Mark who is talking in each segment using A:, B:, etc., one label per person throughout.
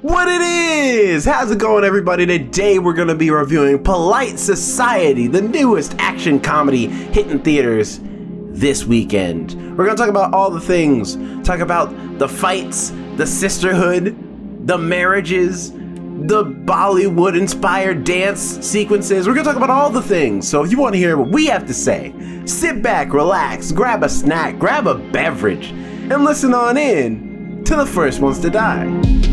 A: What it is! How's it going, everybody? Today we're gonna be reviewing Polite Society, the newest action comedy hitting theaters this weekend. We're gonna talk about all the things, talk about the fights, the sisterhood, the marriages, the Bollywood inspired dance sequences. We're gonna talk about all the things. So if you wanna hear what we have to say, sit back, relax, grab a snack, grab a beverage, and listen on in to the first ones to die.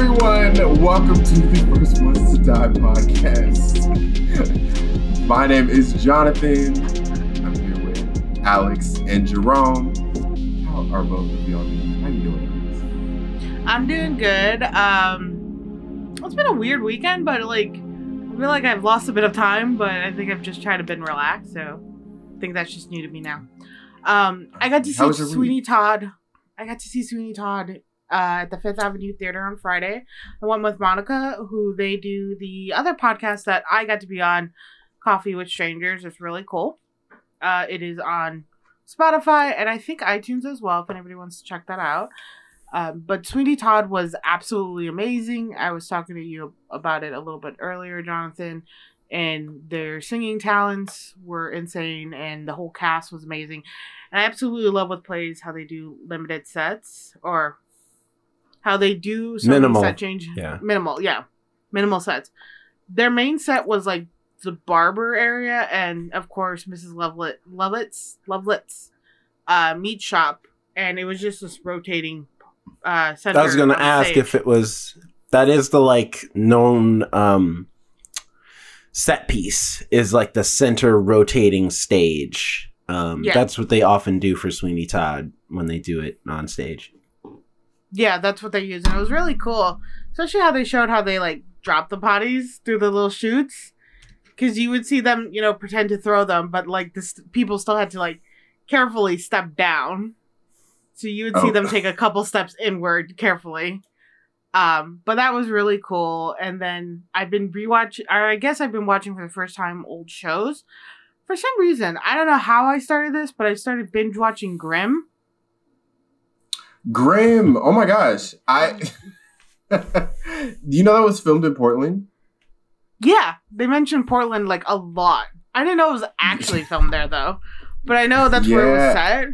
B: Everyone. Welcome to the First Ones to Die podcast. My name is Jonathan. I'm here with Alex and Jerome. How are both of y'all doing? How you doing?
C: I'm doing good. Um, it's been a weird weekend, but like, I feel like I've lost a bit of time, but I think I've just tried to been relaxed. So, I think that's just new to me now. Um, I got to see
B: your week?
C: Sweeney Todd. I got to see Sweeney Todd uh, at the Fifth Avenue Theater on Friday. The one with Monica, who they do the other podcast that I got to be on, Coffee with Strangers. It's really cool. Uh, it is on Spotify and I think iTunes as well. If anybody wants to check that out. Um, but Sweeney Todd was absolutely amazing. I was talking to you about it a little bit earlier, Jonathan, and their singing talents were insane, and the whole cast was amazing. And I absolutely love with plays how they do limited sets or how they do so
A: Minimal,
C: set change.
A: yeah.
C: minimal, yeah, minimal sets. Their main set was like the barber area, and of course Mrs. Lovelet, Lovelet's, Lovelet's uh, meat shop, and it was just this rotating uh center.
A: I was gonna ask
C: stage.
A: if it was that is the like known um set piece is like the center rotating stage. Um
C: Yeah.
A: that's what they often do for Sweeney Todd when they do it on stage.
C: Yeah, that's what they used, and it was really cool. Especially how they showed how they like drop the potties through the little chutes, because you would see them, you know, pretend to throw them, but like the st- people still had to like carefully step down. So you would see
B: Oh.
C: them take a couple steps inward carefully. Um, but that was really cool. And then I've been rewatching, or I guess I've been watching for the first time old shows. For some reason, I don't know how I started this, but I started binge watching Grimm.
B: Grimm. Oh my gosh. I. Mm. Do you know that was filmed in Portland?
C: Yeah, they mentioned Portland like a lot. I didn't know it was actually filmed there though, but I know that's where it was set.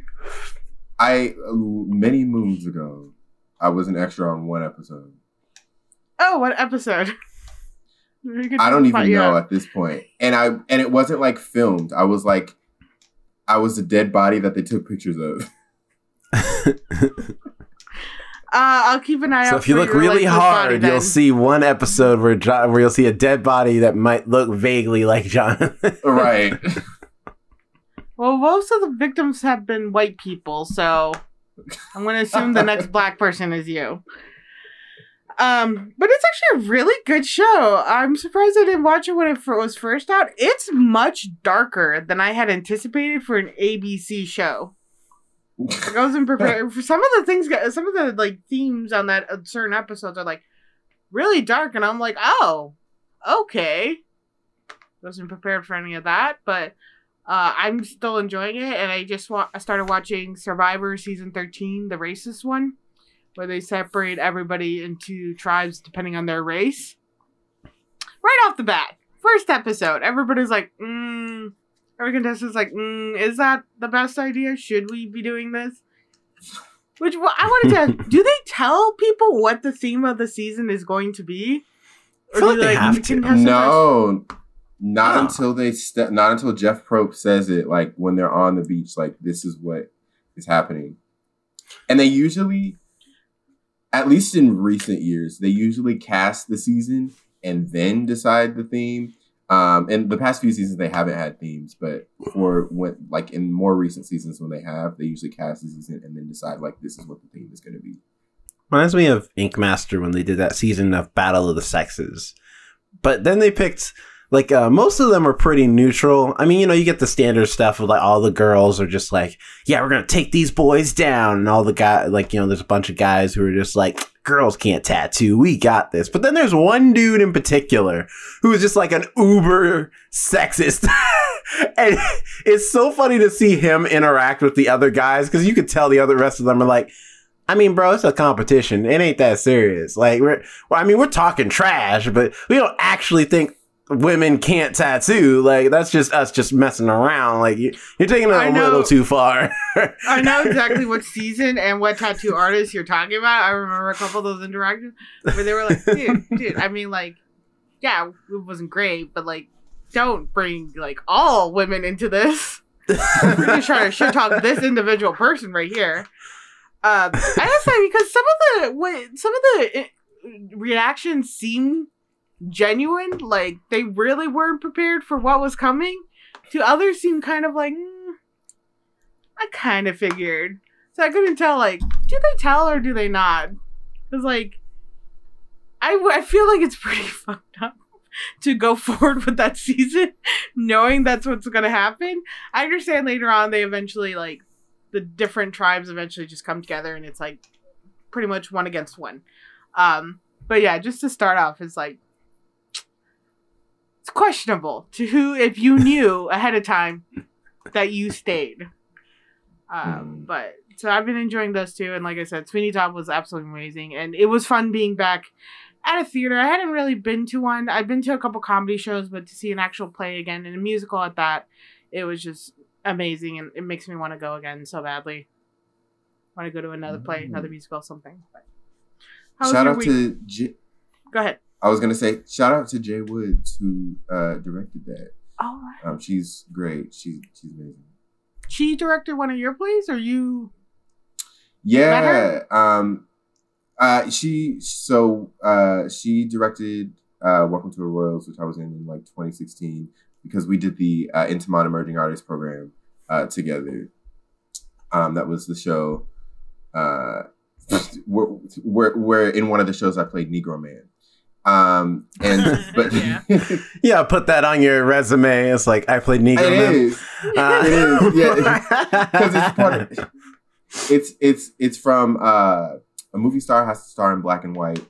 B: I many moons ago, I was an extra on one episode.
C: Oh, what episode?
B: I don't even know
C: yeah.
B: at this point. And I and it wasn't like filmed. I was like I was a dead body that they took pictures of.
C: Uh, I'll keep an eye out.
A: so if you
C: for
A: look
C: your,
A: really
C: like,
A: hard, you'll
C: then.
A: see one episode where jo- where you'll see a dead body that might look vaguely like John.
B: right.
C: Well, most of the victims have been white people, so I'm going to assume the next black person is you. Um, but it's actually a really good show. I'm surprised I didn't watch it when it fir- was first out. It's much darker than I had anticipated for an ABC show. Like, I wasn't prepared for some of the things. Some of the like themes on that uh, certain episodes are like really dark, and I'm like, oh, okay. Wasn't prepared for any of that, but uh, I'm still enjoying it. And I just wa- I started watching Survivor season 13, the racist one, where they separate everybody into tribes depending on their race. Right off the bat, first episode, everybody's like, mm, every contestant's like, mm, is that the best idea? Should we be doing this? Which well, I wanted to. Ask, do they tell people what the theme of the season is going to be?
A: I feel
C: do,
A: like they have to.
B: no. Not
A: Oh.
B: until they step not until Jeff Probst says it, like when they're on the beach, like this is what is happening. And they usually at least in recent years, they usually cast the season and then decide the theme. Um, in the past few seasons, they haven't had themes, but for when like in more recent seasons, when they have, they usually cast the season and then decide like this is what the theme is going to be.
A: Reminds me of Ink Master when they did that season of Battle of the Sexes. But then they picked like uh, most of them are pretty neutral. I mean, you know, you get the standard stuff of like all the girls are just like, yeah, we're gonna take these boys down, and all the guy like you know, there's a bunch of guys who are just like, girls can't tattoo, we got this. But then there's one dude in particular who is just like an uber sexist. and it's so funny to see him interact with the other guys because you could tell the other rest of them are like, I mean, bro, it's a competition. It ain't that serious. Like, we're, well, I mean, we're talking trash, but we don't actually think women can't tattoo. Like, that's just us just messing around. Like, you, you're taking it a
C: know.
A: little too far.
C: I know exactly what season and what tattoo artist you're talking about. I remember a couple of those interactions where they were like, dude, dude, I mean, like, yeah, it wasn't great, but like, don't bring like all women into this. We're just trying to shit talk this individual person right here. Um, I gotta say because some of the what, some of the uh, reactions seem genuine, like they really weren't prepared for what was coming. To others, seem kind of like "Mm, I kind of figured. So I couldn't tell, like, do they tell or do they not? Because like, I I feel like it's pretty fucked up to go forward with that season, knowing that's what's gonna happen. I understand later on they eventually like the different tribes eventually just come together and it's like pretty much one against one. Um, but yeah, just to start off, it's like it's questionable to who if you knew ahead of time that you stayed. Um,
B: Mm.
C: but so I've been enjoying those two, and like I said, Sweeney Todd was absolutely amazing, and it was fun being back at a theater. I hadn't really been to one. I've been to a couple comedy shows, but to see an actual play again and a musical at that, it was just amazing, and it makes me want to go again so badly. Want to go to another play,
B: Mm.
C: another musical, something. But how was
B: Shout out
C: week?
B: to J-
C: Go ahead.
B: I was gonna say shout out to Jay Woods who uh, directed that.
C: Oh,
B: Um, she's great. She's she's amazing.
C: she directed one of your plays, or you?
B: Yeah. Um. Uh. She. So. Uh. She directed. Uh. Welcome to the Royals, which I was in in like 2016 because we did the uh, Emerging Artists program uh, together. Um. That was the show. Uh. Where, where, where in one of the shows I played Negro Man. Um. And but
C: Yeah.
A: yeah, put that on your resume. It's like, I played Negro
B: it
A: Man.
B: is.
A: Uh,
B: It is, yeah. because it's part of, it's it's it's from uh a movie star has to star in black and white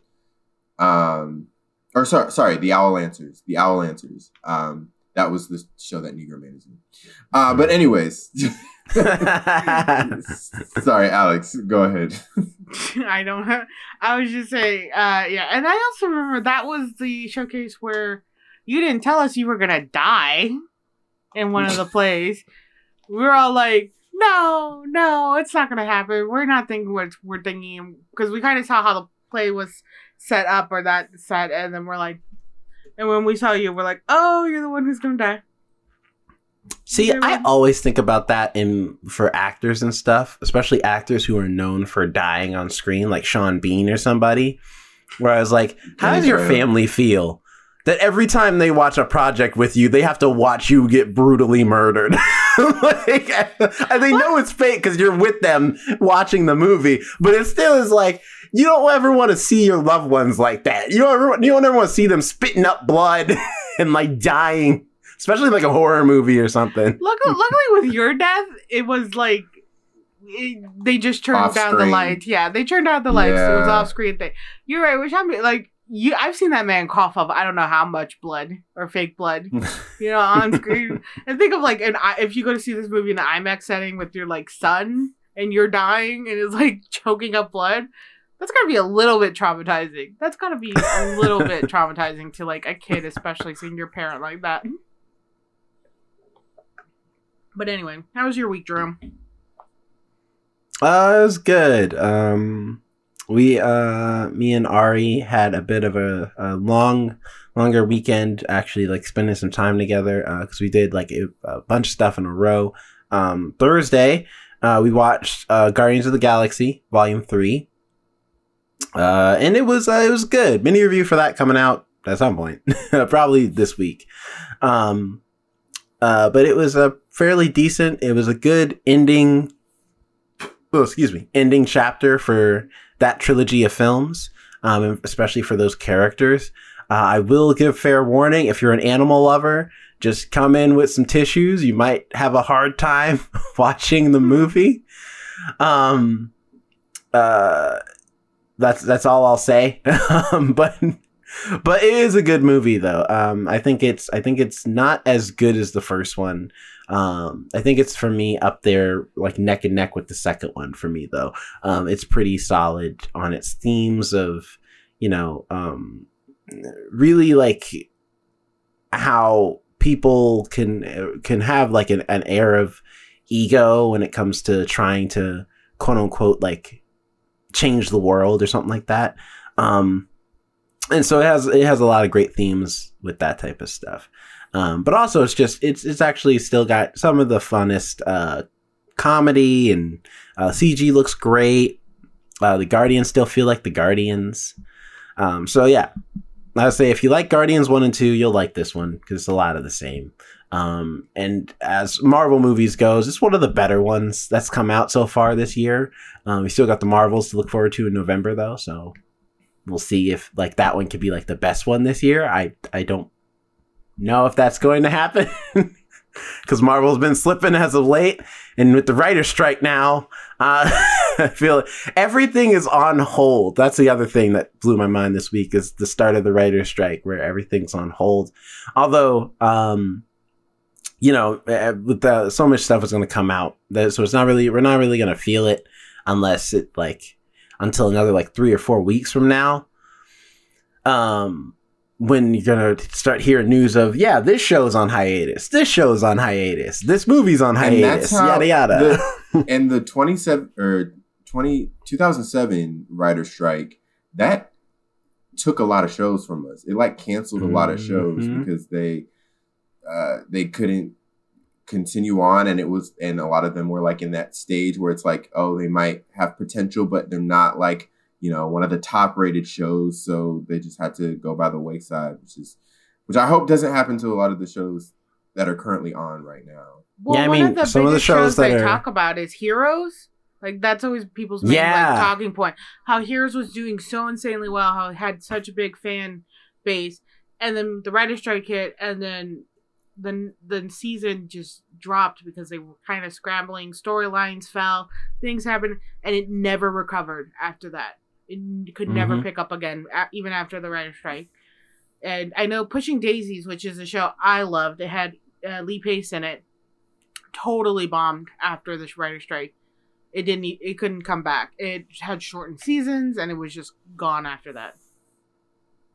B: um or sorry sorry the owl answers the owl answers um that was the show that negro man is in uh but anyways sorry alex go ahead
C: I don't know. I was just saying, uh, yeah. And I also remember that was the showcase where you didn't tell us you were gonna die in one of the plays. We were all like, no, no, it's not gonna happen. We're not thinking what we're thinking because we kind of saw how the play was set up or that set, and then we're like, and when we saw you, we're like, oh, you're the one who's gonna die.
A: See, I always think about that in for actors and stuff, especially actors who are known for dying on screen, like Sean Bean or somebody. Where I was like, how does your family feel that every time they watch a project with you, they have to watch you get brutally murdered? like, and they know it's fake because you're with them watching the movie, but it still is like you don't ever want to see your loved ones like that. You don't ever, you don't ever want to see them spitting up blood and like dying, especially like a horror movie or something.
C: Luckily, luckily with your death, it was like it, they just turned
B: Off
C: down the
B: screen.
C: lights. Yeah, they turned out the lights. It was off screen thing. You're right. Which I'm like you. I've seen that man cough up. I don't know how much blood or fake blood, you know, on screen. and think of like an if you go to see this movie in the IMAX setting with your like son and you're dying and it's like choking up blood. That's gotta be a little bit traumatizing. That's gotta be a little bit traumatizing to like a kid, especially seeing your parent like that. But anyway, how was your week, Jerome?
A: Uh, it was good. Um, we, uh, me and Ari had a bit of a, a long, longer weekend. Actually, like spending some time together because we did like a, a bunch of stuff in a row. Um, Thursday, uh, we watched uh, Guardians of the Galaxy Volume Three, uh, and it was uh, it was good. Mini review for that coming out at some point, probably this week. Um, uh, but it was a fairly decent. It was a good ending oh, excuse me, ending chapter for that trilogy of films, um, especially for those characters. Uh, I will give fair warning if you're an animal lover, just come in with some tissues. You might have a hard time watching the movie. Um, uh, that's that's all I'll say. um, but but it is a good movie though. Um, I think it's I think it's not as good as the first one. Um, I think it's for me up there, like neck and neck with the second one for me though. Um, it's pretty solid on its themes of, you know, um, really like how people can can have like an, an air of ego when it comes to trying to quote unquote like change the world or something like that. Um, and so it has it has a lot of great themes with that type of stuff. Um, but also it's just it's it's actually still got some of the funnest uh, comedy and uh, CG looks great. Uh, the Guardians still feel like the Guardians. Um, so yeah, I would say if you like Guardians one and two, you'll like this one because it's a lot of the same. Um, and as Marvel movies goes, it's one of the better ones that's come out so far this year. Um, we still got the Marvels to look forward to in November though, so we'll see if like that one could be like the best one this year. I I don't know if that's going to happen because Marvel's been slipping as of late, and with the writer's strike now, uh, I feel everything is on hold. That's the other thing that blew my mind this week is the start of the writer's strike where everything's on hold. Although, um, you know, eh, with the, so much stuff is going to come out, that, so it's not really we're not really going to feel it unless it like until another like three or four weeks from now. Um, when you're gonna start hearing news of yeah, this show's on hiatus, this show's on hiatus, this movie's on hiatus, yada yada.
B: the- and the 27 or 20 2007 writer strike that took a lot of shows from us. It like canceled a lot of shows
A: Mhm.
B: because they uh they couldn't continue on and it was and a lot of them were like in that stage where it's like oh they might have potential but they're not like you know one of the top rated shows so they just had to go by the wayside which is which I hope doesn't happen to a lot of the shows that are currently on right now.
C: Well,
A: Yeah, I
C: one
A: mean,
C: of the
A: some of the
C: biggest
A: shows that
C: they
A: are-
C: talk about is Heroes. Like that's always people's main
A: Yeah.
C: like talking point. How Heroes was doing so insanely well, how it had such a big fan base, and then the writer strike hit, and then the the season just dropped because they were kind of scrambling. Storylines fell, things happened, and it never recovered after that. It could never
A: Mhm.
C: pick up again, even after the writer strike. And I know Pushing Daisies, which is a show I loved, it had uh, Lee Pace in it totally bombed after the writer strike. It didn't. It couldn't come back. It had shortened seasons, and it was just gone after that.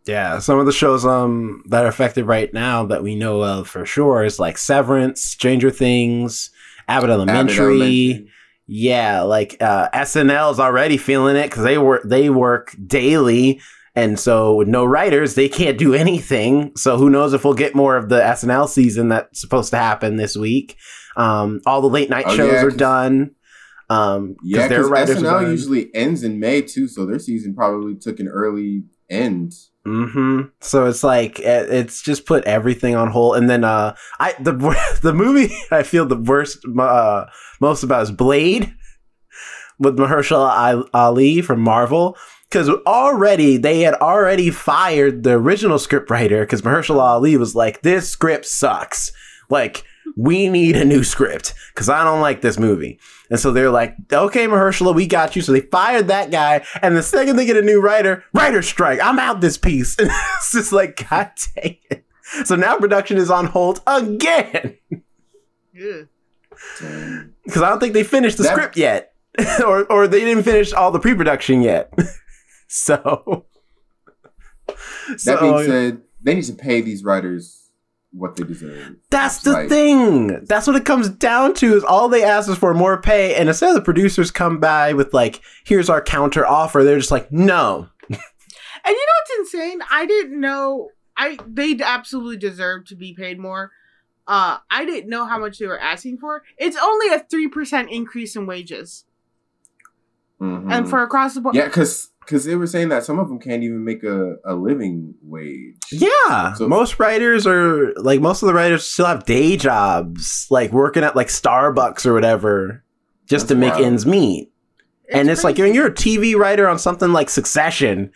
A: Yeah, some of the shows um that are affected right now that we know of for sure is like Severance, Stranger Things, Abbott Elementary.
B: Abbott Elementary.
A: Yeah, like uh, SNL is already feeling it because they work they work daily, and so with no writers, they can't do anything. So who knows if we'll get more of the SNL season that's supposed to happen this week? Um, all the late night
B: Oh,
A: shows
B: yeah,
A: are done. Um,
B: Yeah, because SNL usually ends in May too, so their season probably took an early end.
A: Hmm So it's like it's just put everything on hold, and then uh, I the the movie I feel the worst uh most about is Blade with Mahershala Ali from Marvel. Because already they had already fired the original scriptwriter because Mahershala Ali was like, "This script sucks. Like, we need a new script because I don't like this movie." And so they're like, "Okay, Mahershala, we got you." So they fired that guy, and the second they get a new writer, writer strike. I'm out this piece. And it's just like, God dang it. So now production is on hold again
C: Ugh.
B: Dang.
A: because I don't think they finished the
B: That-
A: script yet, or or they didn't finish all the pre-production yet. so,
B: That
A: so
B: being oh, said, they need to pay these writers what they deserve.
A: that's the
B: like-
A: thing. That's what it comes down to. Is all they ask is for more pay, and instead of the producers come by with like, "Here's our counter offer," they're just like, "No."
C: And you know what's insane? I didn't know. I they absolutely deserve to be paid more. Uh, I didn't know how much they were asking for. It's only a three percent increase in wages,
B: Mhm.
C: and for across the board.
B: yeah, because because they were saying that some of them can't even make a, a living wage.
A: Yeah,
B: So-
A: most writers are like most of the writers still have day jobs, like working at like Starbucks or whatever, just to make
B: wild.
A: ends meet. and it's like
C: crazy.
A: when you're a TV writer on something like Succession,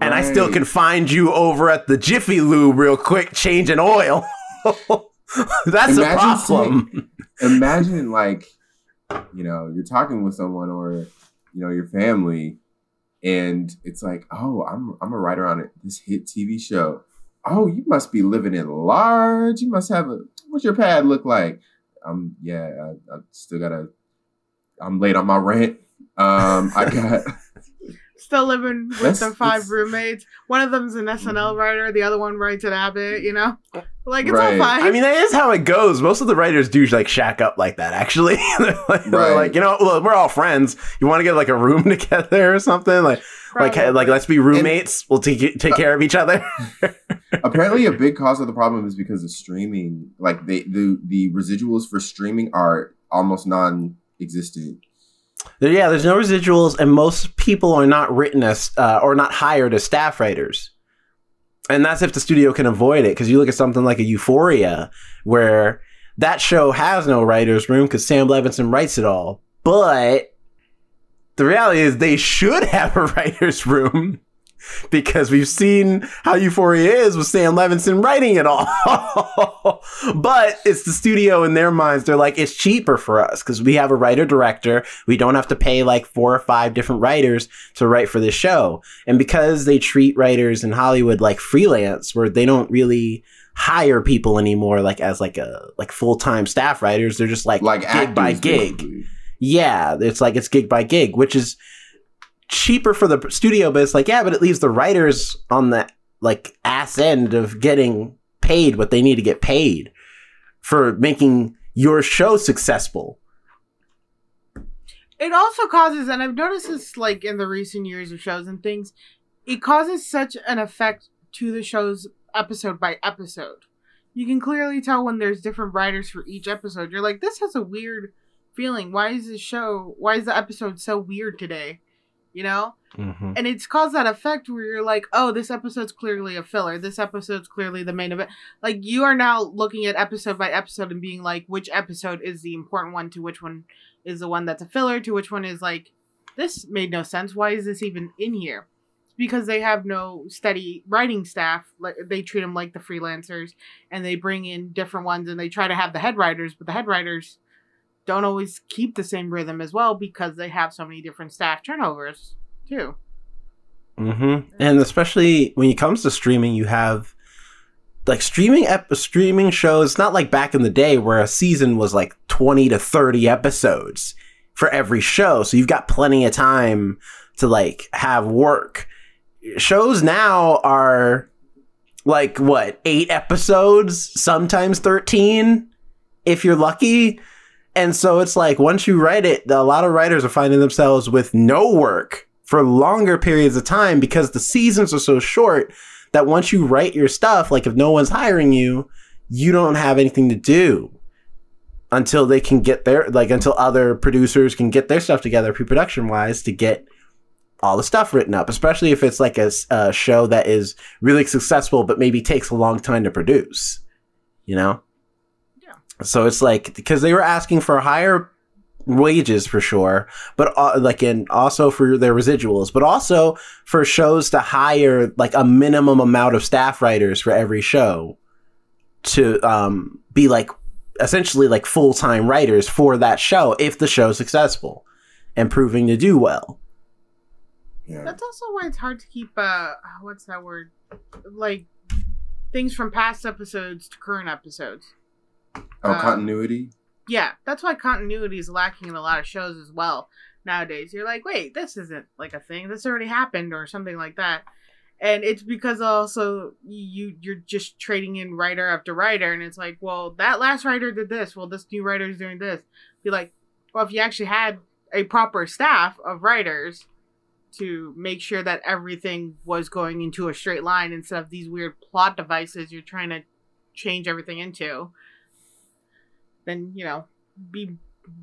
A: and I still can find you over at the Jiffy Lube real quick, changing oil. That's a
B: Imagine
A: problem.
B: imagine like you know you're talking with someone or you know your family and it's like oh i'm i'm a writer on it this hit tv show oh you must be living in large you must have a what's your pad look like um yeah i, I still gotta i'm late on my rent um i got
C: Still living with
B: That's-
C: their five roommates. One of them's an SNL writer. The other one writes at Abbott. You know, like it's
B: Right.
C: all fine.
A: I mean, that is how it goes. Most of the writers do like shack up like that. Actually, they're, like, they're
B: Right.
A: like, you know, well, we're all friends. You want to get like a room together or something? Like, like,
C: Probably.
A: like, let's be roommates. we'll take take care of each other.
B: apparently a big cause of the problem is because of streaming like they the the residuals for streaming are almost non-existent
A: yeah, there's no residuals, and most people are not written as uh, or not hired as staff writers. And that's if the studio can avoid it. Because you look at something like a Euphoria, where that show has no writers' room because Sam Levinson writes it all. But the reality is, they should have a writers' room because we've seen how Euphoria is with Sam Levinson writing it all. but it's the studio in their minds. They're like, it's cheaper for us because we have a writer director. We don't have to pay like four or five different writers to write for this show. And because they treat writers in Hollywood like freelance, where they don't really hire people anymore, like as like a like full time staff writers, they're just like,
B: like
A: gig by gig. Yeah, it's like it's gig by gig, which is cheaper for the studio, but it's like, yeah, but it leaves the writers on the like ass end of getting paid what they need to get paid for making your show successful.
C: it also causes, and I've noticed this like in the recent years of shows and things, it causes such an effect to the shows episode by episode. You can clearly tell when there's different writers for each episode. You're like, this has a weird feeling. Why is this show? Why is the episode so weird today? You know,
A: Mm-hmm.
C: and it's caused that effect where you're like, oh, this episode's clearly a filler. This episode's clearly the main event. Like you are now looking at episode by episode and being like, which episode is the important one to which one is the one that's a filler to which one is like, this made no sense. Why is this even in here? It's because they have no steady writing staff. Like they treat them like the freelancers, and they bring in different ones, and they try to have the head writers, but the head writers don't always keep the same rhythm as well because they have so many different staff turnovers too.
A: Mm-hmm. And especially when it comes to streaming, you have like streaming ep- streaming shows. Not like back in the day where a season was like twenty to thirty episodes for every show, so you've got plenty of time to like have work. Shows now are like what eight episodes, sometimes thirteen, if you're lucky. And so it's like once you write it, a lot of writers are finding themselves with no work for longer periods of time because the seasons are so short that once you write your stuff, like if no one's hiring you, you don't have anything to do until they can get their like until other producers can get their stuff together pre-production wise to get all the stuff written up, especially if it's like a show that is really successful but maybe takes a long time to produce. You know?
C: Yeah.
A: So it's like because they were asking for higher wages for sure, but uh, like and also for their residuals, but also for shows to hire like a minimum amount of staff writers for every show to um be like essentially like full-time writers for that show if the show's successful and proving to do well.
B: Yeah.
C: That's also why it's hard to keep uh what's that word? Like things from past episodes to current episodes.
B: Oh,
C: uh,
B: continuity.
C: Yeah, that's why continuity is lacking in a lot of shows as well nowadays. You're like, wait, this isn't like a thing. This already happened or something like that. And it's because also you you're just trading in writer after writer, and it's like, well, that last writer did this. Well, this new writer is doing this. Be like, well, if you actually had a proper staff of writers to make sure that everything was going into a straight line instead of these weird plot devices you're trying to change everything into, then you know, be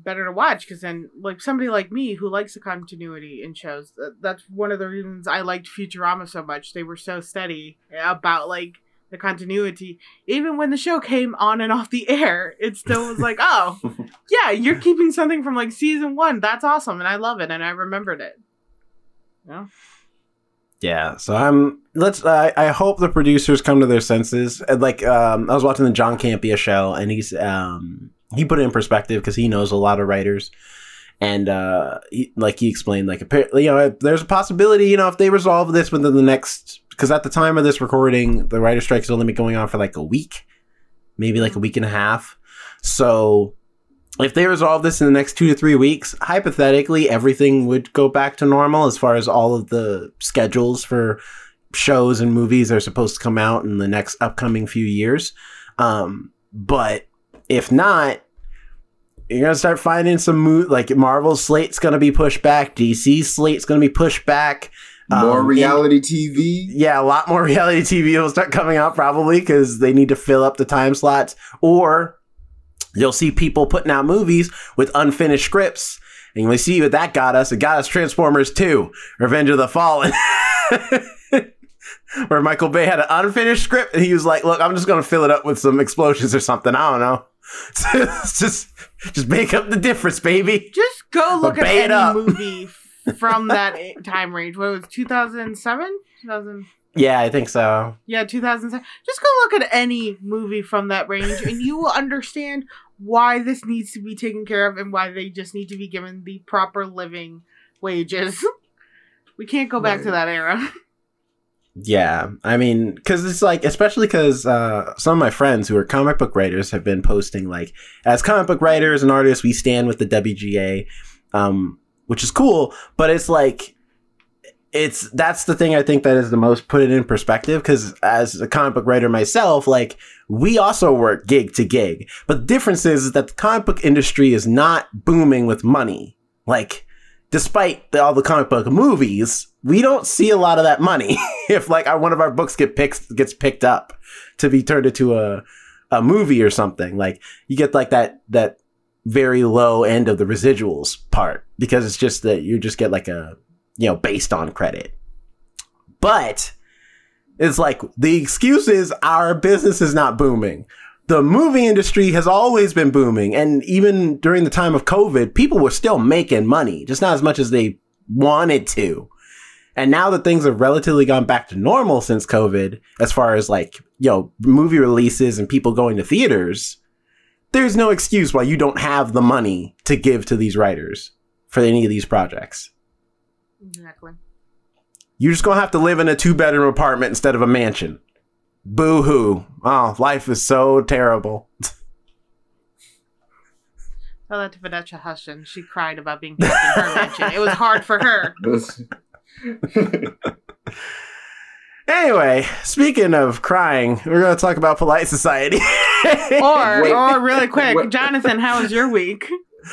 C: better to watch because then like somebody like me who likes the continuity in shows that, that's one of the reasons i liked futurama so much they were so steady about like the continuity even when the show came on and off the air it still was like oh yeah you're keeping something from like season one that's awesome and i love it and i remembered it
A: Yeah, so I'm. Let's. I I hope the producers come to their senses. And, Like, um, I was watching the John Campea show, and he's um he put it in perspective because he knows a lot of writers, and uh, he, like he explained, like apparently, you know, there's a possibility, you know, if they resolve this within the next, because at the time of this recording, the writer strike has only been going on for like a week, maybe like a week and a half. So if they resolve this in the next two to three weeks, hypothetically, everything would go back to normal as far as all of the schedules for shows and movies are supposed to come out in the next upcoming few years. Um, but if not, you're gonna start finding some mo- like Marvel's slate's gonna be pushed back, DC's slate's gonna be pushed back.
B: More
A: Um,
B: reality TV.
A: yeah, a lot more reality TV will start coming out probably because they need to fill up the time slots. Or you'll see people putting out movies with unfinished scripts. And we see what that got us. It got us Transformers 2, Revenge of the Fallen. Where Michael Bay had an unfinished script and he was like, look, I'm just going to fill it up with some explosions or something. I don't know. just, just make up the difference, baby.
C: Just go look at any movie from that time range. What was 2007? 2000.
A: Yeah, I think so.
C: Yeah, 2007. Just go look at any movie from that range and you will understand why this needs to be taken care of and why they just need to be given the proper living wages. We can't go back to that era.
A: Yeah, I mean, because it's like, especially because uh, some of my friends who are comic book writers have been posting like, as comic book writers and artists, we stand with the WGA, um, which is cool. But it's like, it's that's the thing I think that is the most put it in perspective. Because as a comic book writer myself, like we also work gig to gig, but the difference is, is that the comic book industry is not booming with money. Like, despite the, all the comic book movies, we don't see a lot of that money. if like our, one of our books get picked gets picked up to be turned into a a movie or something, like you get like that that very low end of the residuals part because it's just that you just get like a you know based on credit. But it's like the excuse is our business is not booming the movie industry has always been booming and even during the time of covid people were still making money just not as much as they wanted to. And now that things have relatively gone back to normal since covid as far as like you know movie releases and people going to theaters there's no excuse why you don't have the money to give to these writers for any of these projects.
C: Exactly.
A: you're just gonna have to live in a two bedroom apartment instead of a mansion boo hoo oh life is so terrible
C: Tell that to Vanessa Hudson. She cried about being trapped in her mansion. It was hard for her.
A: Anyway, speaking of crying, we're going to talk about polite society.
C: Or,
B: Wait.
C: or really quick,
B: Wait.
C: Jonathan, how was your week?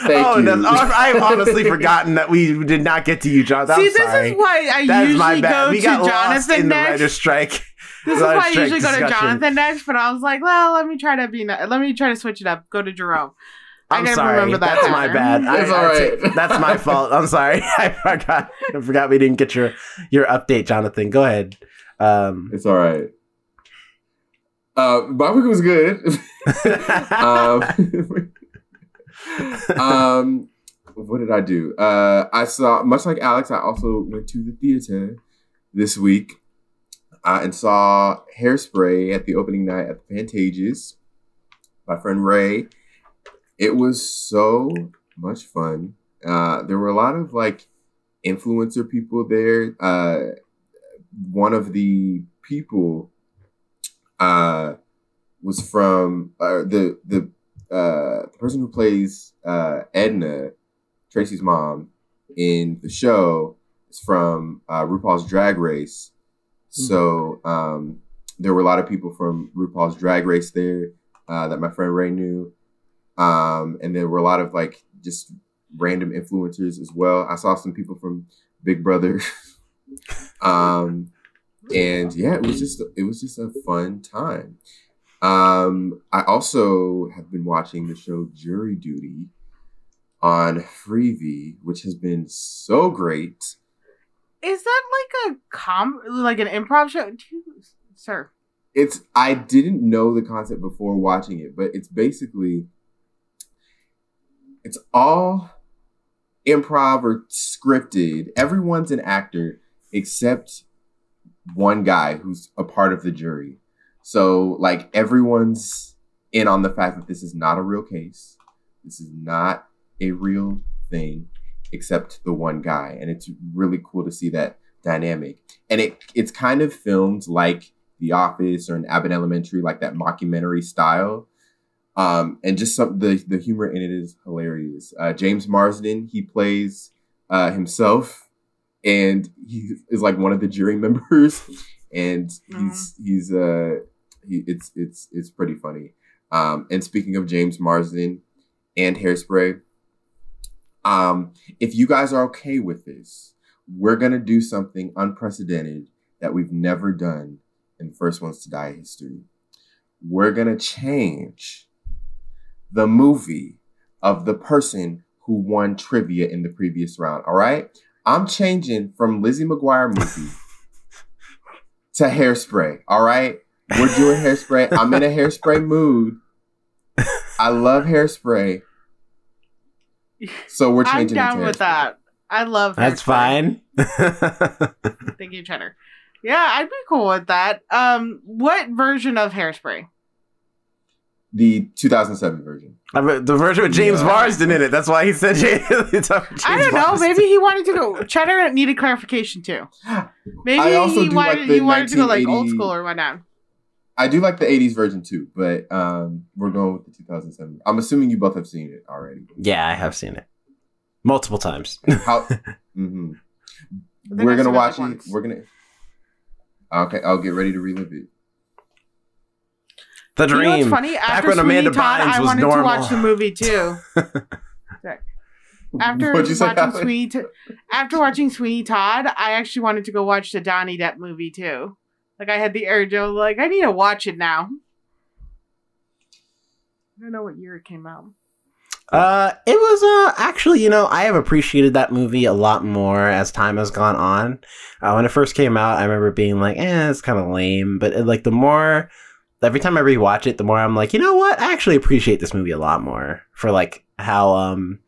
B: Thank
A: oh,
B: you.
A: no, oh, I've honestly forgotten that we did not get to you, John. I'm
C: See, this
A: sorry.
C: is why I
A: That is my
C: usually
A: bad.
C: go
A: we
C: to
A: got lost
C: Jonathan
A: in the
C: next.
A: writer's strike.
C: This is why I
A: strike
C: usually go to. Jonathan next, but I was like, well, let me try to be. Let me try to switch it up. Go to Jerome. I
A: I'm sorry.
C: remember that
A: That's my bad. I-
B: It's
A: I
B: all
A: that's my fault. I'm sorry. I forgot. I forgot we didn't get your your update, Jonathan. Go ahead. Um,
B: It's all right. Uh, my week was good. um, um, what did I do? Uh, I saw, much like Alex, I also went to the theater this week uh, and saw Hairspray at the opening night at the Pantages. My friend Ray. It was so much fun. Uh, there were a lot of like influencer people there. Uh, one of the people uh, was from uh, the the uh, person who plays uh, Edna, Tracy's mom, in the show is from uh, RuPaul's Drag Race. So um, there were a lot of people from RuPaul's Drag Race there uh, that my friend Ray knew, um, and there were a lot of like just random influencers as well. I saw some people from Big Brother. um, and yeah, it was just it was just a fun time. Um, I also have been watching the show Jury Duty on Freevee, which has been so great.
C: Is that like a com, like an improv show, you- sir?
B: It's I didn't know the concept before watching it, but it's basically it's all improv or scripted. Everyone's an actor except one guy who's a part of the jury. So like everyone's in on the fact that this is not a real case. This is not a real thing except the one guy and it's really cool to see that dynamic. And it it's kind of filmed like The Office or an Abbott Elementary like that mockumentary style. Um, and just some the the humor in it is hilarious. Uh, James Marsden he plays uh, himself, and he is like one of the jury members, and he's he's uh he, it's it's it's pretty funny. Um, and speaking of James Marsden and Hairspray, um, if you guys are okay with this, we're gonna do something unprecedented that we've never done in first ones to die history. We're gonna change the movie of the person who won trivia in the previous round. All right. I'm changing from Lizzie McGuire movie to hairspray. All right. We're doing hairspray. I'm in a hairspray mood. I love hairspray. So we're changing.
C: I'm
B: changing it
C: down with that. I love
A: That's
C: Hairspray.
A: fine.
C: Thank you, Cheddar. Yeah, I'd be cool with that. Um, what version of Hairspray?
B: The 2007 version.
A: I mean, the version with James
B: Yeah.
A: Marsden in it. That's why he said James. James
C: I don't know.
A: Marsden.
C: Maybe he wanted to go. Cheddar needed clarification too. Maybe
B: I also
C: he
B: do
C: wanted
B: like the
C: he wanted to go like old school or whatnot.
B: I do like the 80s version too, but um, we're going with the 2007. I'm assuming you both have seen it already.
A: Yeah, I have seen it multiple times.
B: How? hmm We're gonna watch it.
C: once.
B: We're gonna. Okay, I'll get ready to relive it.
A: The
C: You know what's funny? After
A: when
C: Sweeney
A: Amanda
C: Todd,
A: Bynes
C: I
A: was
C: wanted
A: normal.
C: to watch the movie too. After
B: you
C: watching
B: Alex?
C: Sweeney, T- after watching Sweeney Todd, I actually wanted to go watch the Johnny Depp movie too. Like I had the urge, was like, I need to watch it now. I don't know what year it came out.
A: Uh, it was uh actually, you know, I have appreciated that movie a lot more as time has gone on. Uh, when it first came out, I remember being like, "eh, it's kind of lame," but uh, like the more, every time I rewatch it, the more I'm like, you know what? I actually appreciate this movie a lot more for like how um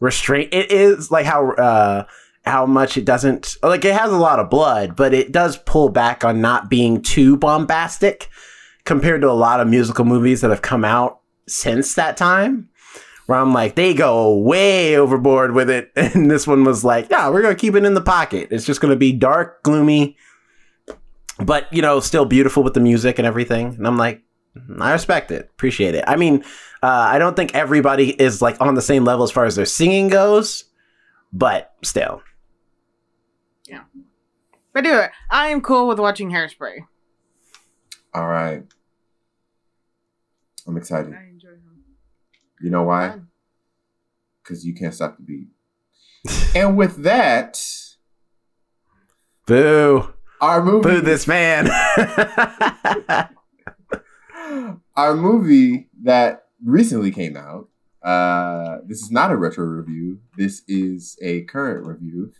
A: restraint it is, like how uh how much it doesn't like it has a lot of blood, but it does pull back on not being too bombastic compared to a lot of musical movies that have come out since that time where I'm like, they go way overboard with it. And this one was like, yeah, we're going to keep it in the pocket. It's just going to be dark, gloomy, but, you know, still beautiful with the music and everything. And I'm like, I respect it. Appreciate it. I mean, uh, I don't think everybody is like on the same level as far as their singing goes, but still.
C: But anyway, I am cool with watching Hairspray.
B: All right. I'm excited.
C: I enjoy him.
B: You know why? Because you can't stop the beat. and with that,
A: Boo.
B: our movie,
A: Boo this man.
B: our movie that recently came out. Uh, this is not a retro review. This is a current review.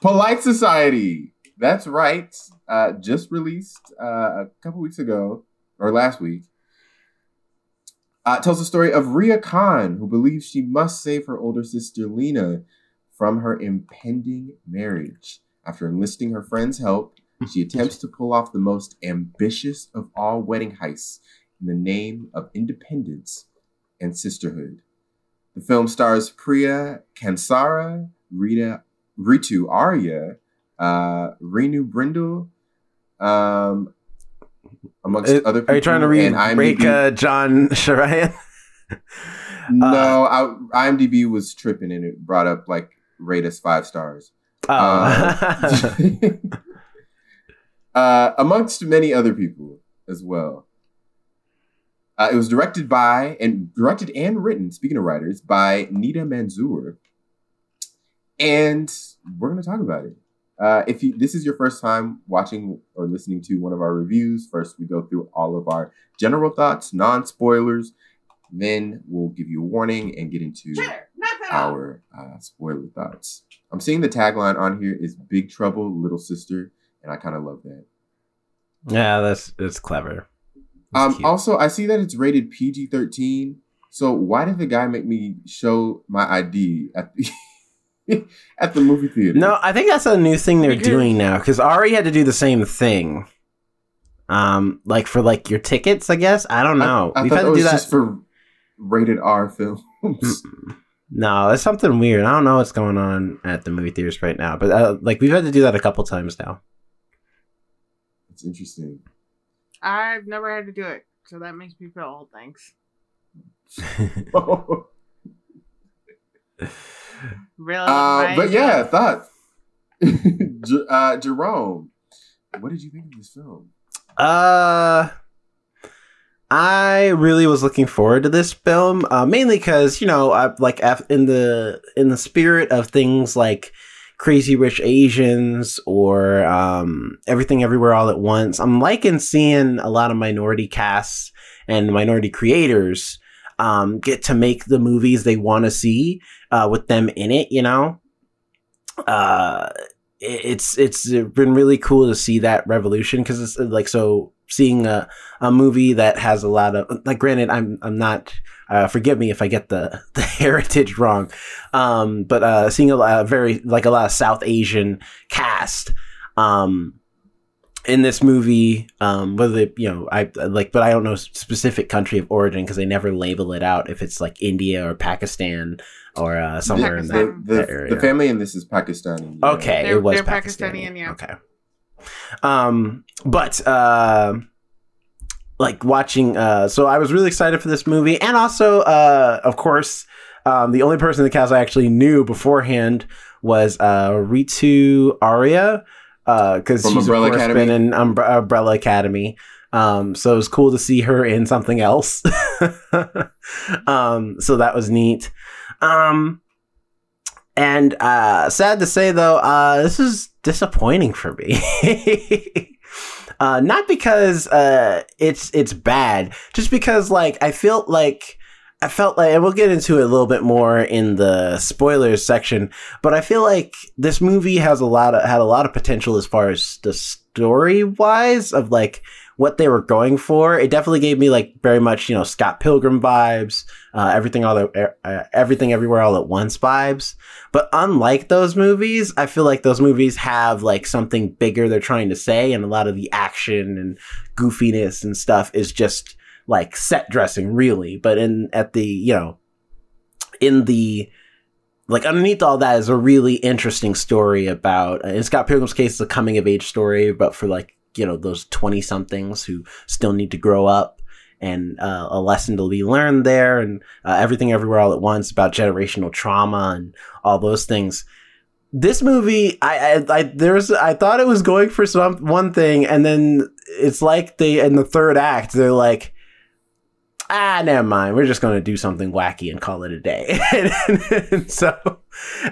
B: Polite Society. That's right. Uh, just released uh, a couple weeks ago or last week. Uh, tells the story of Ria Khan, who believes she must save her older sister Lena from her impending marriage. After enlisting her friend's help, she attempts to pull off the most ambitious of all wedding heists in the name of independence and sisterhood. The film stars Priya Kansara, Rita, Ritu Arya, uh, Renu Brindle, um, amongst
A: Uh,
B: other people.
A: Are you trying to read
B: and
A: Rake uh, John Sharian?
B: No, I, IMDb was tripping and it brought up like rate us five stars.
A: Oh.
B: Uh, uh, amongst many other people as well. Uh, it was directed by and directed and written. Speaking of writers, by Nida Manzoor, and we're going to talk about it. Uh, if you, this is your first time watching or listening to one of our reviews, first we go through all of our general thoughts, non spoilers. Then we'll give you a warning and get into
C: Cheddar, knock that off.
B: our uh, spoiler thoughts. I'm seeing the tagline on here is "Big Trouble, Little Sister," and I kind of love that.
A: yeah, that's that's clever. That's
B: Um, also, I see that it's rated PG-13. So why did the guy make me show my ID at the at the movie theater.
A: No, I think that's a new thing they're
C: Because-
A: doing now because Ari had to do the same thing. Um, like for like your tickets, I guess. I don't know.
B: I, I
A: We've had to do that.
B: just for rated R films.
A: Mm-mm. No, that's something weird. I don't know what's going on at the movie theaters right now, but uh, like we've had to do that a couple times now.
B: It's interesting.
C: I've never had to do it, so that makes me feel old. Thanks. Really?
B: Uh,
C: Right?
B: but yeah, thought. J- uh, Jerome, what did you think of this film?
A: Uh, I really was looking forward to this film, uh, mainly because you know, I, like in the in the spirit of things like Crazy Rich Asians or um, Everything Everywhere All at Once. I'm liking seeing a lot of minority casts and minority creators um, get to make the movies they want to see uh, with them in it. You know, uh, it- it's it's been really cool to see that revolution because it's like so seeing a, a movie that has a lot of like granted i'm i'm not uh, forgive me if i get the the heritage wrong um but uh seeing a, lot very like a lot of south asian cast um in this movie um whether they, you know i like but i don't know specific country of origin because they never label it out if it's like india or pakistan or uh somewhere in that
C: Pakistan.
B: the,
A: that area.
B: the family in this is Pakistani. yeah.
A: Okay,
C: They're-
A: it was
C: they're
A: Pakistani.
C: Pakistani, yeah.
A: Okay. Um, but uh, like watching. Uh, so I was really excited for this movie, and also, uh, of course, um, the only person in the cast I actually knew beforehand was uh, Ritu Arya, because
B: From
A: she's
B: Umbrella
A: of course
B: Academy?
A: been in Umbre- Umbrella Academy. Um, so it was cool to see her in something else. um, so that was neat. Um, and uh, sad to say though, uh, this is disappointing for me. uh, not because uh, it's it's bad, just because like I feel like I felt like, and we'll get into it a little bit more in the spoilers section, but I feel like this movie has a lot of had a lot of potential as far as the story wise of like what they were going for. It definitely gave me like very much you know Scott Pilgrim vibes, uh, everything all the uh, everything everywhere all at once vibes. But unlike those movies, I feel like those movies have like something bigger they're trying to say, and a lot of the action and goofiness and stuff is just like set dressing, really. But in at the you know, in the like underneath all that is a really interesting story about. In Scott Pilgrim's case, it's a coming of age story, but for like you know those twenty somethings who still need to grow up and uh, a lesson to be learned there and uh, everything everywhere all at once about generational trauma and all those things this movie I, I i there's i thought it was going for some one thing and then it's like they in the third act they're like ah never mind. We're just going to do something wacky and call it a day. And, so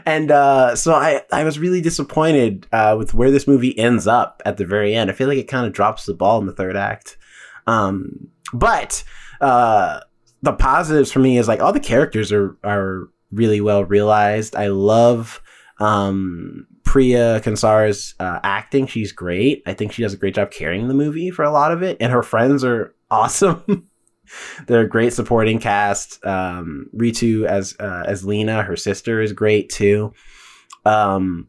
A: and uh so i i was really disappointed uh with where this movie ends up at the very end. I feel like it kind of drops the ball in the third act. Um but uh the positives for me is like all the characters are are really well realized. I love um priya kansara's uh, acting. She's great. I think she does a great job carrying the movie for a lot of it and her friends are awesome they're a great supporting cast. Um ritu as uh, as lena her sister is great too. Um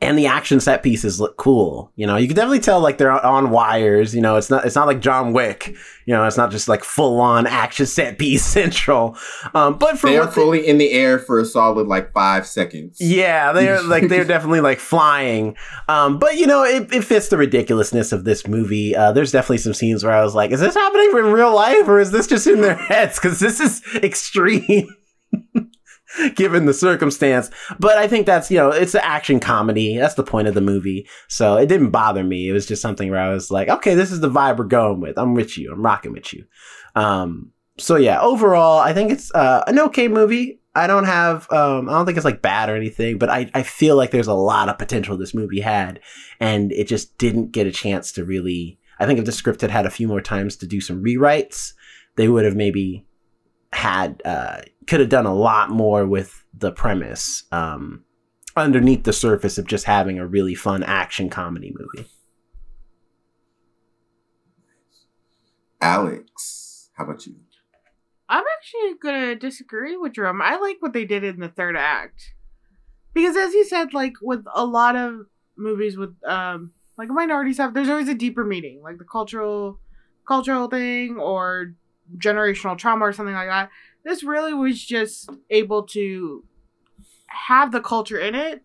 A: and the action set pieces look cool. You know, you can definitely tell like they're on wires. You know, it's not it's not like John Wick. You know, it's not just like full on action set piece central. Um, but for
B: They are fully in the air for a solid like five seconds.
A: yeah, they're like they're definitely like flying. Um, but you know, it, it fits the ridiculousness of this movie. Uh, there's definitely some scenes where I was like, is this happening in real life or is this just in their heads? Because this is extreme. Given the circumstance, but I think that's you know it's an action comedy. That's the point of the movie, so it didn't bother me. It was just something where I was like, okay, this is the vibe we're going with. I'm with you. I'm rocking with you. Um, so yeah, overall, I think it's uh, an okay movie. I don't have, um, I don't think it's like bad or anything, but I, I feel like there's a lot of potential this movie had, and it just didn't get a chance to really. I think if the script had had a few more times to do some rewrites, they would have maybe had uh, could have done a lot more with the premise um, underneath the surface of just having a really fun action comedy movie.
B: Alex, how about you?
C: I'm actually gonna disagree with Jerome. I like what they did in the third act. because as you said, like with a lot of movies with um like minority stuff, there's always a deeper meaning, like the cultural cultural thing or generational trauma or something like that. This really was just able to have the culture in it,